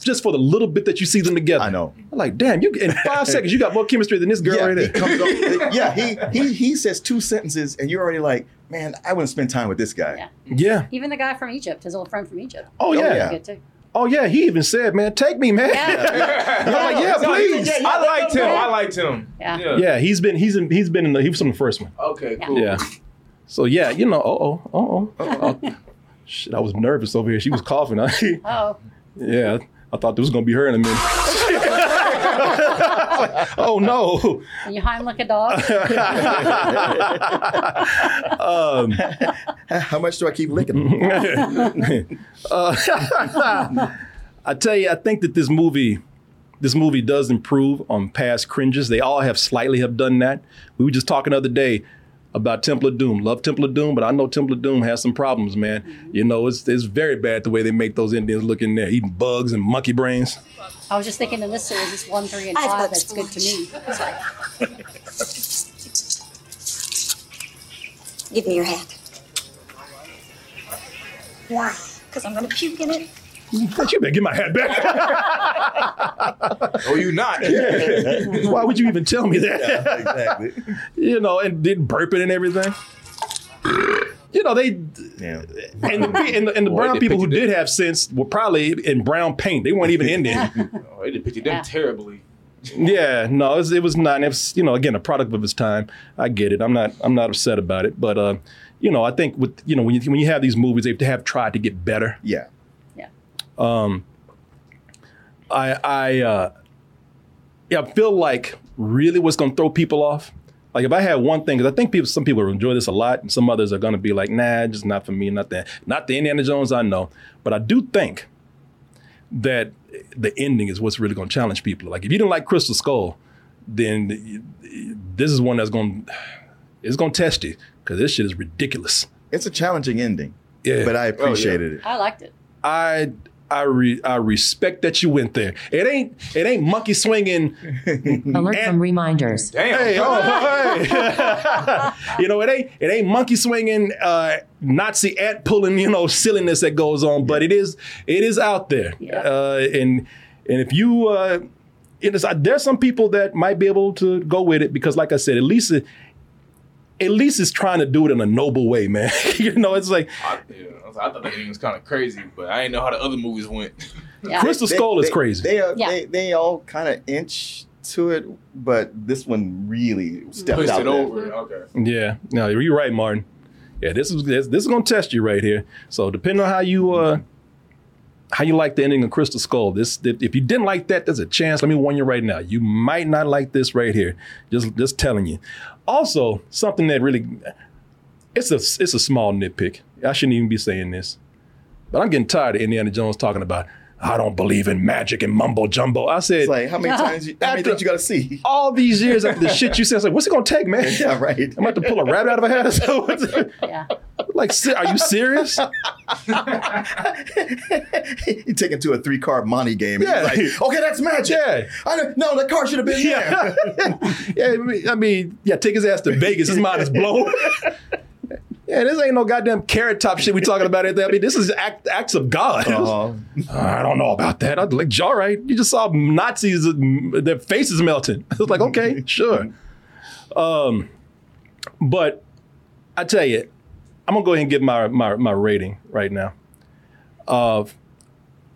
just for the little bit that you see them together. I know. I'm like, damn, you in five seconds you got more chemistry than this girl yeah, right he there. comes up, yeah, he he he says two sentences and you're already like, man, I wouldn't spend time with this guy. Yeah. yeah. Even the guy from Egypt, his old friend from Egypt. Oh, He was yeah. Good too. Oh yeah, he even said, man, take me, man. I'm like, yeah, No, he- please. I liked him. I liked him. Yeah. Yeah, he's been he's in, he's been in the he was from the first one. Okay, cool. Yeah. So yeah, you know, oh oh oh oh. Shit, I was nervous over here. She was coughing. Oh. yeah, I thought this was gonna be her in a minute. oh no. And you like a dog. Um, How much do I keep licking? uh, I tell you, I think that this movie, this movie does improve on past cringes. They all have slightly have done that. We were just talking the other day about Temple of Doom. Love Temple of Doom, but I know Temple of Doom has some problems, man. Mm-hmm. You know, it's it's very bad the way they make those Indians look in there, eating bugs and monkey brains. I was just thinking in this series, it's one, three, and five. That's good to me. Give me your hat. Why? Because I'm going to puke in it. You better get my hat back. oh, you not? Why would you even tell me that? exactly. you know, and did burping and everything. You know, they Yeah. and the, and the, and the Boy, brown people who pictured did have sense were probably in brown paint. They weren't even Indian. Oh, they depicted them terribly. yeah, no, it was, it was not. It was, you know, again, a product of its time. I get it. I'm not. I'm not upset about it. But uh, you know, I think with you know when you when you have these movies, they have tried to get better. Yeah. Yeah. Um, I I uh, yeah, I feel like really what's going to throw people off. Like if I had one thing, because I think people, some people will enjoy this a lot, and some others are going to be like, nah, just not for me, not that, not the Indiana Jones I know. But I do think that the ending is what's really going to challenge people. Like if you didn't like Crystal Skull, then this is one that's going, to it's going to test you because this shit is ridiculous. It's a challenging ending. Yeah. But I appreciated it. I liked it. I I re, I respect that you went there. It ain't it ain't monkey swinging. Alert from reminders. Hey, oh, hey. you know it ain't it ain't monkey swinging uh, Nazi ant pulling you know silliness that goes on, but it is it is out there. Uh, and and if you uh, it is, there's some people that might be able to go with it because, like I said, at least it, at least it's trying to do it in a noble way, man. you know, it's like I, yeah, I, was- I thought that ending was kind of crazy, but I didn't know how the other movies went. Crystal Skull is crazy. They are, Yeah. they they all kind of inch to it, but this one really stepped Pushed out it there. over. Okay. Yeah, no, you're right, Martin. Yeah, this is this, this is gonna test you right here. So depending on how you uh how you like the ending of Crystal Skull, this if if you didn't like that, there's a chance. Let me warn you right now, you might not like this right here. Just just telling you. Also, something that really it's a it's a small nitpick. I shouldn't even be saying this, but I'm getting tired of Indiana Jones talking about. I don't believe in magic and mumbo jumbo. I said, It's like how many times you, how many After- things you got to see? all these years after the shit you said, I was like, what's it gonna take, man? Yeah, right. I'm about to pull a rabbit out of a hat or something. Yeah. Like, are you serious? you take it to a three card monte game. Yeah. Yeah. He's like, okay, that's magic. Yeah. I don't, no, the card should have been Yeah. there. yeah, I mean, I mean, yeah, take his ass to Vegas. His mind is blown. Yeah, this ain't no goddamn carrot top shit we talking about. It. I mean, this is act, acts of God. Uh-huh. I don't know about that. I'd like, all right, you just saw Nazis, uh, their faces melting. I was like, okay, sure. Um, but I tell you, I'm gonna go ahead and give my my, my rating right now. Uh,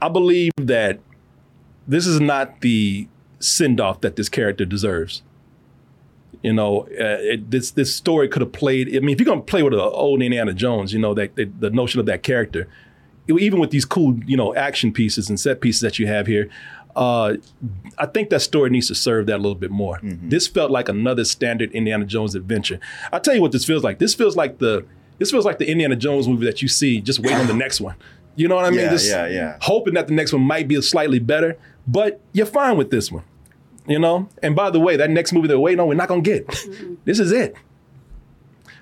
I believe that this is not the send off that this character deserves. You know, uh, it, this this story could have played. I mean, if you're gonna play with an old Indiana Jones, you know that, that the notion of that character, even with these cool, you know, action pieces and set pieces that you have here, uh, I think that story needs to serve that a little bit more. This felt like another standard Indiana Jones adventure. I'll tell you what this feels like. This feels like the this feels like the Indiana Jones movie that you see just waiting on the next one. You know what I mean? Yeah, Just yeah, yeah. Hoping that the next one might be slightly better, but you're fine with this one. You know? And by the way, that next movie they're waiting on, we're not gonna get. this is it.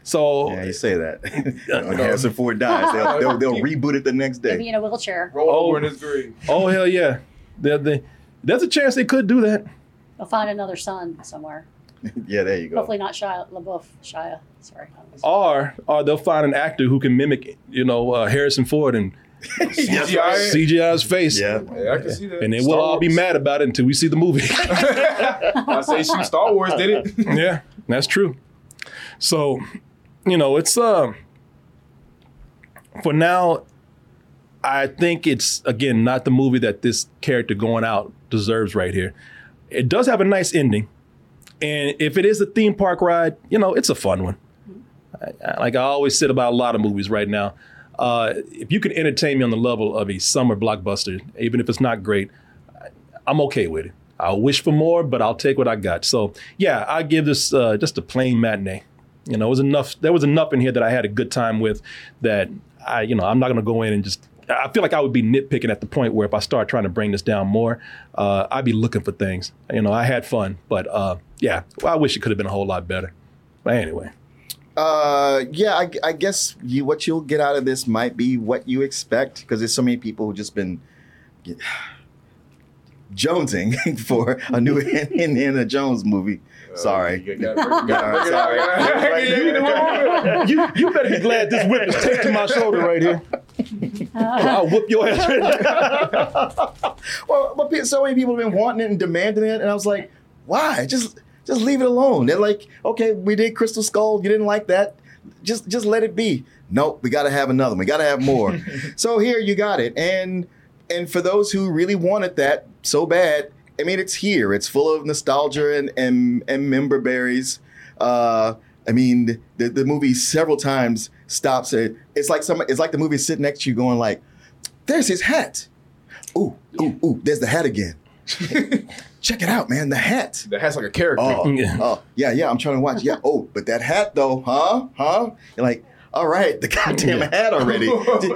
So Yeah, you say that. when Harrison Ford dies, they'll, they'll, they'll reboot it the next Maybe day. in a wheelchair. Roll Oh. over in his grave. Oh hell yeah. There- there- there's a chance they could do that. They'll find another son somewhere. yeah, there you go. Hopefully not Shia LaBeouf. Shia, sorry. Or or they'll find an actor who can mimic, you know, uh, Harrison Ford and CGI. CGI's face. Yeah. Yeah, I can see that. And then Star we'll all be mad about it until we see the movie. I say shoot Star Wars did it. yeah, that's true. So, you know, it's um for now, I think it's again not the movie that this character going out deserves right here. It does have a nice ending. And if it is a theme park ride, you know, it's a fun one. I- I- Like I always said about a lot of movies right now, uh, if you can entertain me on the level of a summer blockbuster, even if it's not great, I'm okay with it. I'll wish for more, but I'll take what I got. So yeah, I give this uh, just a plain matinee. You know, it was enough. There was enough in here that I had a good time with. That I, you know, I'm not to go in and just. I feel like I would be nitpicking at the point where if I start trying to bring this down more, uh, I'd be looking for things. You know, I had fun, but uh, yeah, I wish it could have been a whole lot better. But anyway, Uh, yeah, I, I guess you what you'll get out of this might be what you expect because there's so many people who just been get, jonesing for a new Indiana Jones movie. Sorry. You gotta break- you gotta break it Sorry. you, you better be glad this whip is taped to my shoulder right here. I'll whoop your ass well, but so many people have been wanting it and demanding it, and I was like, why? Just just leave it alone. They're like, okay, we did Crystal Skull. You didn't like that. Just just let it be. Nope, we got to have another. one. We got to have more. so here you got it, and and for those who really wanted that so bad, I mean, it's here. It's full of nostalgia and and, and member berries. Uh, I mean, the, the movie several times stops it. It's like some. It's like the movie sitting next to you, going like, "There's his hat. Ooh, ooh, ooh. There's the hat again. Check it out, man. The hat. The hat's like a character. Oh, Yeah. oh, yeah, yeah. I'm trying to watch. Yeah. Oh, but that hat though, huh? Huh? You're like, all right, the goddamn hat already.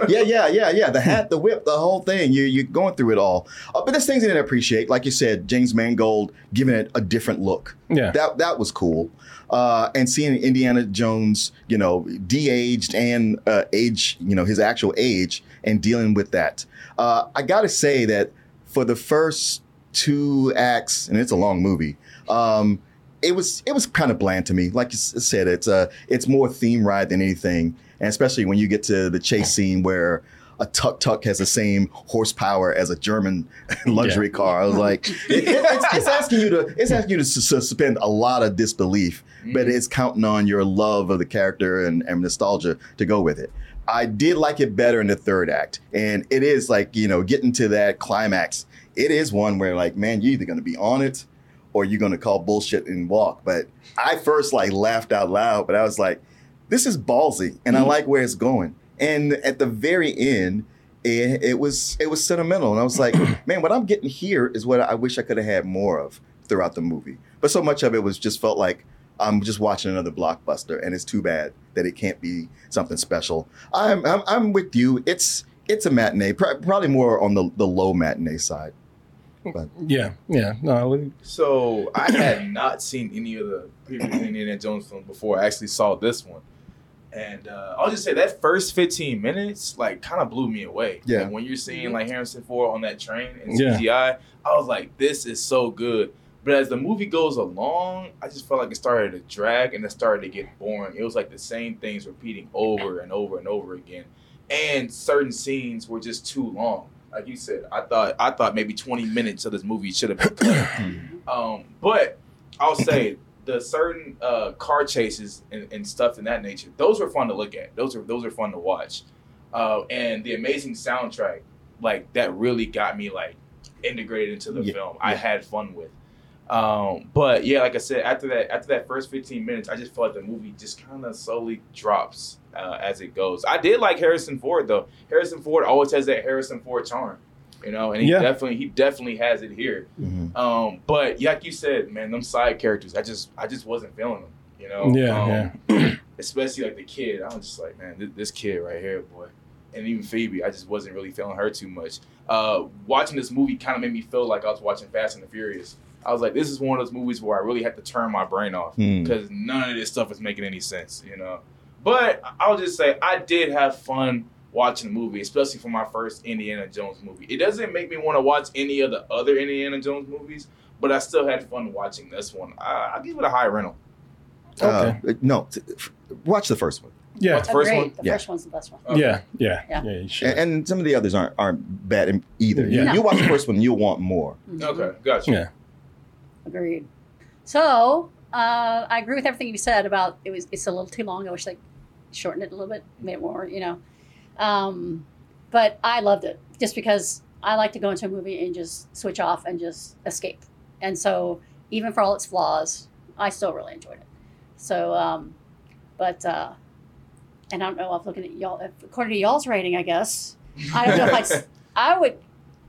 yeah, yeah, yeah, yeah. The hat, the whip, the whole thing. You you're going through it all. Uh, but there's things I didn't appreciate, like you said, James Mangold giving it a different look. Yeah. That that was cool. Uh, and seeing Indiana Jones, you know, de-aged and uh, age, you know, his actual age, and dealing with that. Uh, I got to say that for the first two acts, and it's a long movie. Um, it was it was kind of bland to me. Like you said, it's uh it's more theme ride than anything, and especially when you get to the chase scene where a tuk tuk has the same horsepower as a German luxury car. I was like, it- it- it's, it's asking you to it's asking you to suspend a lot of disbelief, but it's counting on your love of the character and, and nostalgia to go with it. I did like it better in the third act, and it is like you know getting to that climax. It is one where like, man, you're either going to be on it or you're going to call bullshit and walk. But I first like laughed out loud, but I was like, this is ballsy, and I mm. like where it's going. And at the very end, it, it was it was sentimental, and I was like, man, what I'm getting here is what I wish I could have had more of throughout the movie. But so much of it was just felt like I'm just watching another blockbuster, and it's too bad that it can't be something special. I'm I'm, I'm with you. It's it's a matinee, pr- probably more on the, the low matinee side. But Yeah, yeah. No, So I had not seen any of the previous Indiana Jones films before I actually saw this one. And uh, I'll just say that first 15 minutes, like, kind of blew me away. Yeah. Like, when you're seeing like Harrison Ford on that train in Yeah. CGI, I was like, this is so good. But as the movie goes along, I just felt like it started to drag and it started to get boring. It was like the same things repeating over and over and over again. And certain scenes were just too long. Like you said, I thought I thought maybe 20 minutes of this movie should have been um, but I'll say the certain uh, car chases and, and stuff in that nature, those were fun to look at. Those are those are fun to watch. Uh, and the amazing soundtrack, like that really got me like integrated into the Yeah, film. I had fun with. Um, but yeah, like I said, after that after that first 15 minutes, I just felt like the movie just kind of slowly drops uh, as it goes. I did like Harrison Ford though. Harrison Ford always has that Harrison Ford charm, you know, and he Yeah. definitely he definitely has it here. Mhm. Um, but like you said, man, them side characters, I just I just wasn't feeling them. You know, Yeah, um, especially like the kid. I was just like, man, this, this kid right here, boy, and even Phoebe, I just wasn't really feeling her too much. Uh, watching this movie kind of made me feel like I was watching Fast and the Furious. I was like, this is one of those movies where I really had to turn my brain off Hmm. because none of this stuff is making any sense, you know. But I'll just say I did have fun watching the movie, especially for my first Indiana Jones movie. It doesn't make me want to watch any of the other Indiana Jones movies, but I still had fun watching this one. I, I'll give it a high rental. Uh, no, t- f- watch the first one. Yeah. What's the first Agreed. one? The Yeah. first one's the best one. Okay. Yeah, yeah, Yeah. yeah. you should. And, and some of the others aren't aren't bad in- either. You, Yeah. you watch the first one, you'll want more. Okay, gotcha. yeah. Agreed. So uh, I agree with everything you said about it was it's a little too long. I wish they shortened it a little bit, made it more, you know. Um, but I loved it just because I like to go into a movie and just switch off and just escape. And so even for all its flaws, I still really enjoyed it. So, um, but uh, and I don't know. I'm looking at y'all. According to y'all's rating, I guess I don't know if I'd, s- I would.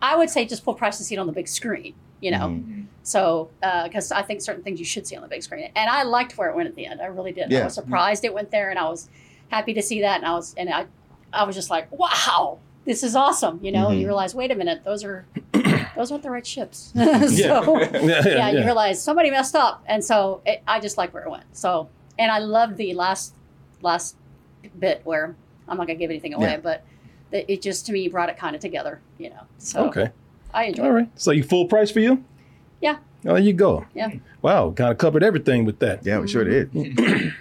I would say just full price to see it on the big screen. You know. Mhm. So, uh, because I think certain things you should see on the big screen, and I liked where it went at the end. I really did. I was surprised it went there, and I was happy to see that. And I was, and I, I was just like, wow, this is awesome. You know, and you mm-hmm. realize, wait a minute, those are, those aren't the right ships. so, Yeah. yeah, yeah, you yeah. realize somebody messed up, and so it, I just like where it went. So, and I loved the last, last bit where I'm not gonna give anything away, Yeah. but it just to me brought it kind of together. You know, so Okay. I enjoyed All it. right. So you full price for you? Yeah. Oh, there you go. Yeah. Wow, kind of covered everything with that. Yeah, we sure did.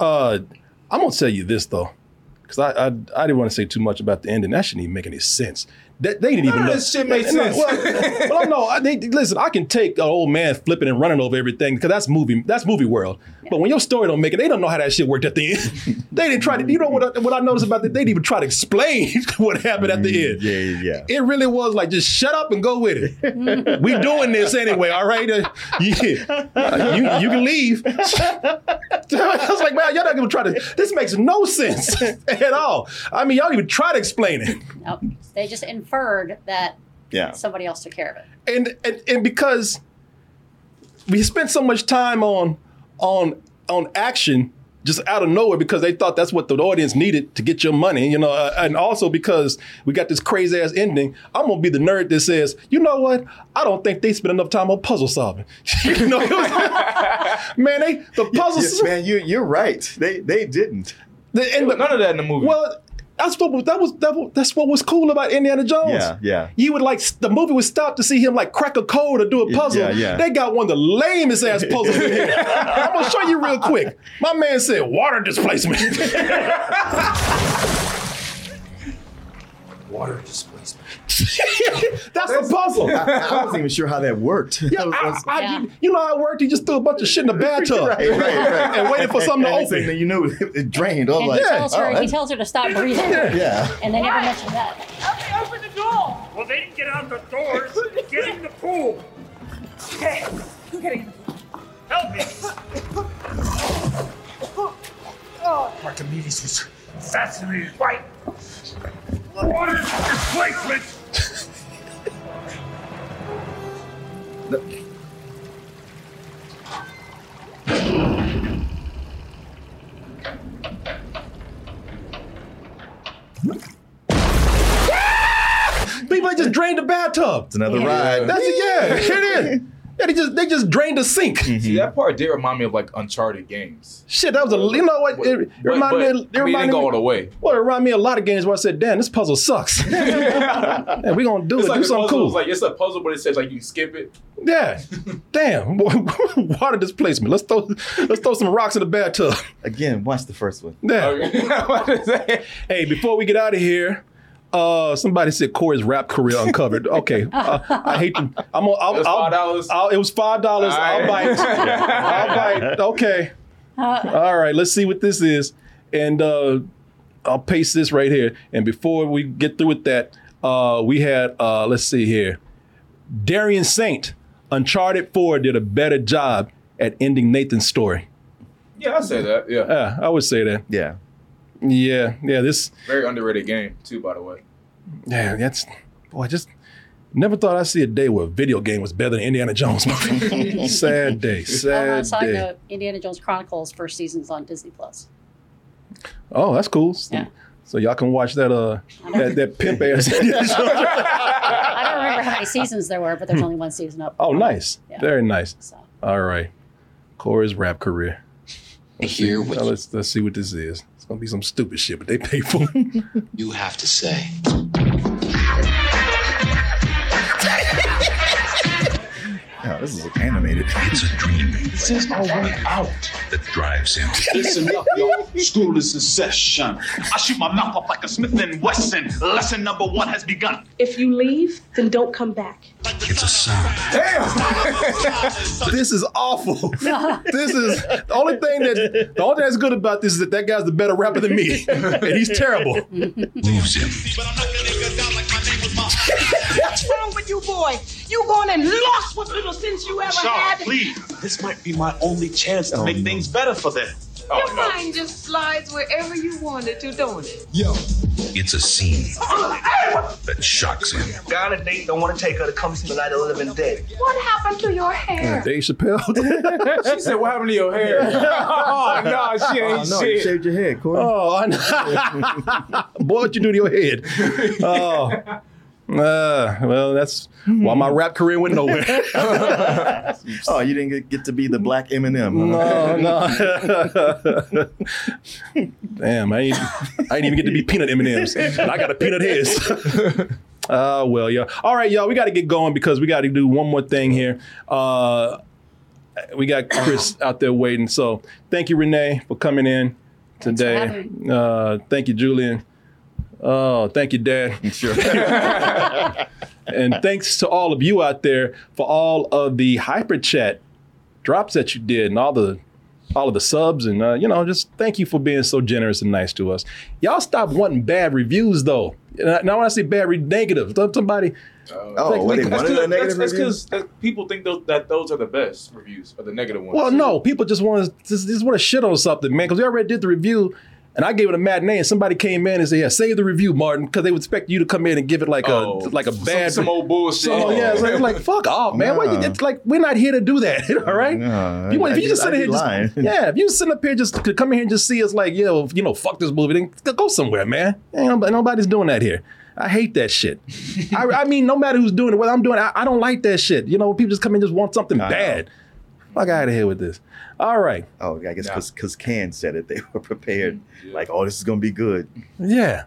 Uh, I'm gonna tell you this though, because I, I I didn't want to say too much about the ending. That shouldn't even make any sense. That they didn't even None know. of this shit made No, sense. Well, well, no, I, they, listen. I can take an old man flipping and running over everything because that's movie. That's movie world. But when your story don't make it, they don't know how that shit worked at the end. they didn't try to. You know what? I, what I noticed about that? They didn't even try to explain what happened at the end. Yeah, yeah. It really was like just shut up and go with it. we doing this anyway, all right? Uh, yeah, Uh, you you can leave. I was like, man, y'all not gonna try to. This makes no sense at all. I mean, y'all didn't even try to explain it. Nope. They just inferred that Yeah. somebody else took care of it. and and, and because we spent so much time on on on action just out of nowhere because they thought that's what the audience needed to get your money, you know, uh, and also because we got this crazy ass ending. I'm gonna be the nerd that says, you know what? I don't think they spent enough time on puzzle solving. you know, was- man, they the puzzles. Yeah, man, you you're right. They they didn't. the, and the- None of that in the movie. well, that's what was- that was that that's what was cool about Indiana Jones. Yeah, yeah. You would like the movie would stop to see him like crack a code or do a puzzle. yeah, yeah. They got one of the lamest ass puzzles in here. I'm gonna show you real quick. My man said water displacement. Water displacement. That's a puzzle. I, I wasn't even sure how that worked. Yeah, I was- I I, Yeah. You, you know how it worked? He just threw a bunch of shit in the bathtub right, right, right. and waited for something to And next open. thing you knew, it, it drained. I was And like, he oh, tells her oh, he tells her to stop breathing. yeah. And they never mentioned that. Help me open the door! Well, they didn't get out the doors. Get in the pool. Okay, I'm getting in the pool. Help me. Archimedes was fascinated by water displacement. People just drained the bathtub. It's another Yeah. ride. That's it, yeah. It is. Yeah, they just they just drained the sink. See, mm-hmm. that part did remind me of like Uncharted games. Shit, that was a you know what? It, it But- reminded but, me. It I mean, it reminded didn't go all the way. Well, it reminded me of a lot of games where I said, "Damn, this puzzle sucks." yeah, we gonna do It's it. like do something puzzle cool. is like it's a puzzle, but it says like you can skip it. yeah. Damn. Water displacement. Let's throw let's throw some rocks in the bathtub. Again, watch the first one. Yeah. hey, before we get out of here. Uh, somebody said Korey's rap career uncovered. Okay, uh, I hate to. I'm. I'll, I'll, It was $5? I'll- it was five dollars. All I'll right. bite. I'll bite. Okay. All right. Let's see what this is, and uh, I'll paste this right here. And before we get through with that, uh, we had. Uh, let's see here. Darian Saint, Uncharted Four did a better job at ending Nathan's story. Yeah, I say that. Yeah, Yeah, I would say that. Yeah. Yeah, yeah. This very underrated game too, by the way. Yeah, that's boy. Just never thought I'd see a day where a video game was better than Indiana Jones movie. sad day, sad on a side day. note, Indiana Jones Chronicles first season's on Disney Plus. Oh, that's cool. Yeah. So y'all can watch that uh that, that pimp ass. I don't remember how many seasons there were, but there's only one season up. oh, nice. Yeah. Very nice. All right. Korey's rap career. Let's see, now let's let's see what this is. It's gonna be some stupid shit, but they pay for it. You have to say. Yeah, this is animated. It's a dream. This is own way out that drives him. Listen up, y'all. School is in session. I shoot my mouth off like a Smith and Wesson. Lesson number one has begun. If you leave, then don't come back. It's a sound. this is awful. this is the only thing that the only thing that's good about this is that that guy's the better rapper than me, and he's terrible. Moves him. What's wrong with you, boy? You gone and lost what little sense you ever Shaw, had. please. This might be my only chance to Oh, make no. things better for them. Your oh, mind just slides wherever you want it to, don't it? Yo. It's a scene that shocks him. Guy on a date don't want to take her to come see the light of the living dead. What happened to your hair? Dave Chappelle. she said, "What happened to your hair?" oh no, she ain't Oh, no, you shaved your head, Korey. Oh, I know. Boy, what you do to your head? Oh. Uh, well, that's why my rap career went nowhere. oh, you didn't get, get to be the black Eminem. No, no. Damn, I ain't, I ain't even get to be peanut M&Ms. And I got a peanut heads. Uh, well, yeah. All right, y'all, we got to get going because we got to do one more thing here. Uh, we got Chris out there waiting. So thank you, Renee, for coming in today. Uh, thank you, Julian. Oh, thank you, Dad. Sure. and thanks to all of you out there for all of the hyper chat drops that you did and all the all of the subs and uh, you know just thank you for being so generous and nice to us. Y'all stop wanting bad reviews though. Now when I say bad, re- negative. Somebody. Oh, what, they That's wanted a negative That's review? because people think those, that those are the best reviews, or the negative ones. Well, no, people just want to just, just want to shit on something, man. Because we already did the review, and I gave it a matinee, and somebody came in and said, "Yeah, save the review, Martin," because they would expect you to come in and give it like Oh, a like a some- bad some old bullshit. So yeah, it's like, it's like, fuck off, man. What you- it's like we're not here to do that, all right? No, You I- if you just sit here, just, yeah, if you sit up here just to come in here and just see us like, yo, you know, fuck this movie, then go somewhere, man. Ain't nobody's doing that here. I hate that shit. I, I mean, no matter who's doing it, whether I'm doing it, I, I don't like that shit. You know, people just come in just want something know. bad. Fuck out of here with this. All right. Oh, I guess because Can said it, they were prepared. Like, oh, this is gonna be good. Yeah.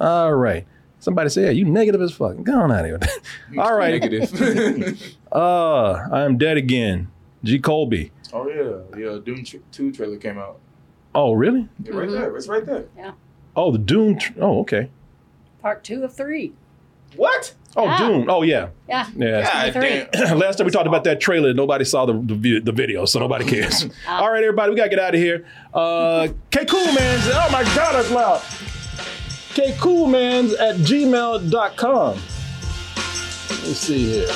All right. Somebody say, yeah, you negative as fuck. Go on out of here. All right. Negative. uh, I'm dead again. G. Colby. oh yeah, yeah. Doom tr- Two trailer came out. Oh, really? Yeah, right there. It's right there. Yeah. Oh, the Doom. Tr- oh, okay. Part two of three. What? Oh, Yeah. Doom. Oh, yeah. Yeah. Yeah. God Three. Last time we talked about that trailer, nobody saw the the, the video, so nobody cares. All right, everybody, we gotta get out of here. Uh, K Coolmanz. Oh my God, that's loud. K Coolmanz at gmail.com. Let me see here.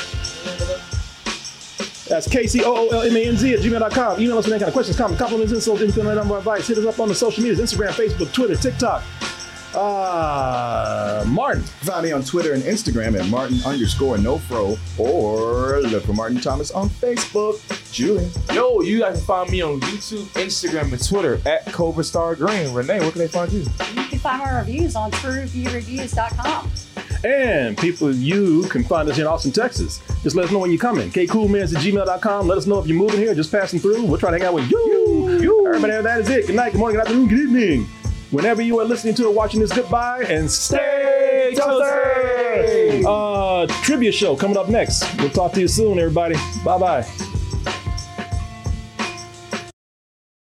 That's K-C-O-O-L-M-A-N-Z at gmail.com. Email us with any kind of questions, comments, compliments, insults, anything like number of advice. Hit us up on the social medias, Instagram, Facebook, Twitter, TikTok. Uh, Martin. Find me on Twitter and Instagram at Martin underscore no fro or look for Martin Thomas on Facebook. Julian. Yo, you guys can find me on YouTube, Instagram, and Twitter at Cobra Star Green. Renee, where can they find you? You can find our reviews on trueviewreviews.com. And people, you can find us here in Austin, Texas. Just let us know when you're coming. kcoolmanz at gmail.com. Let us know if you're moving here, just passing through. We'll try to hang out with you. Everybody, that is it. Good night, good morning, good afternoon, good evening. Whenever you are listening to or watching this, goodbye and stay toasty. Uh, trivia show coming up next. We'll talk to you soon, everybody. Bye bye.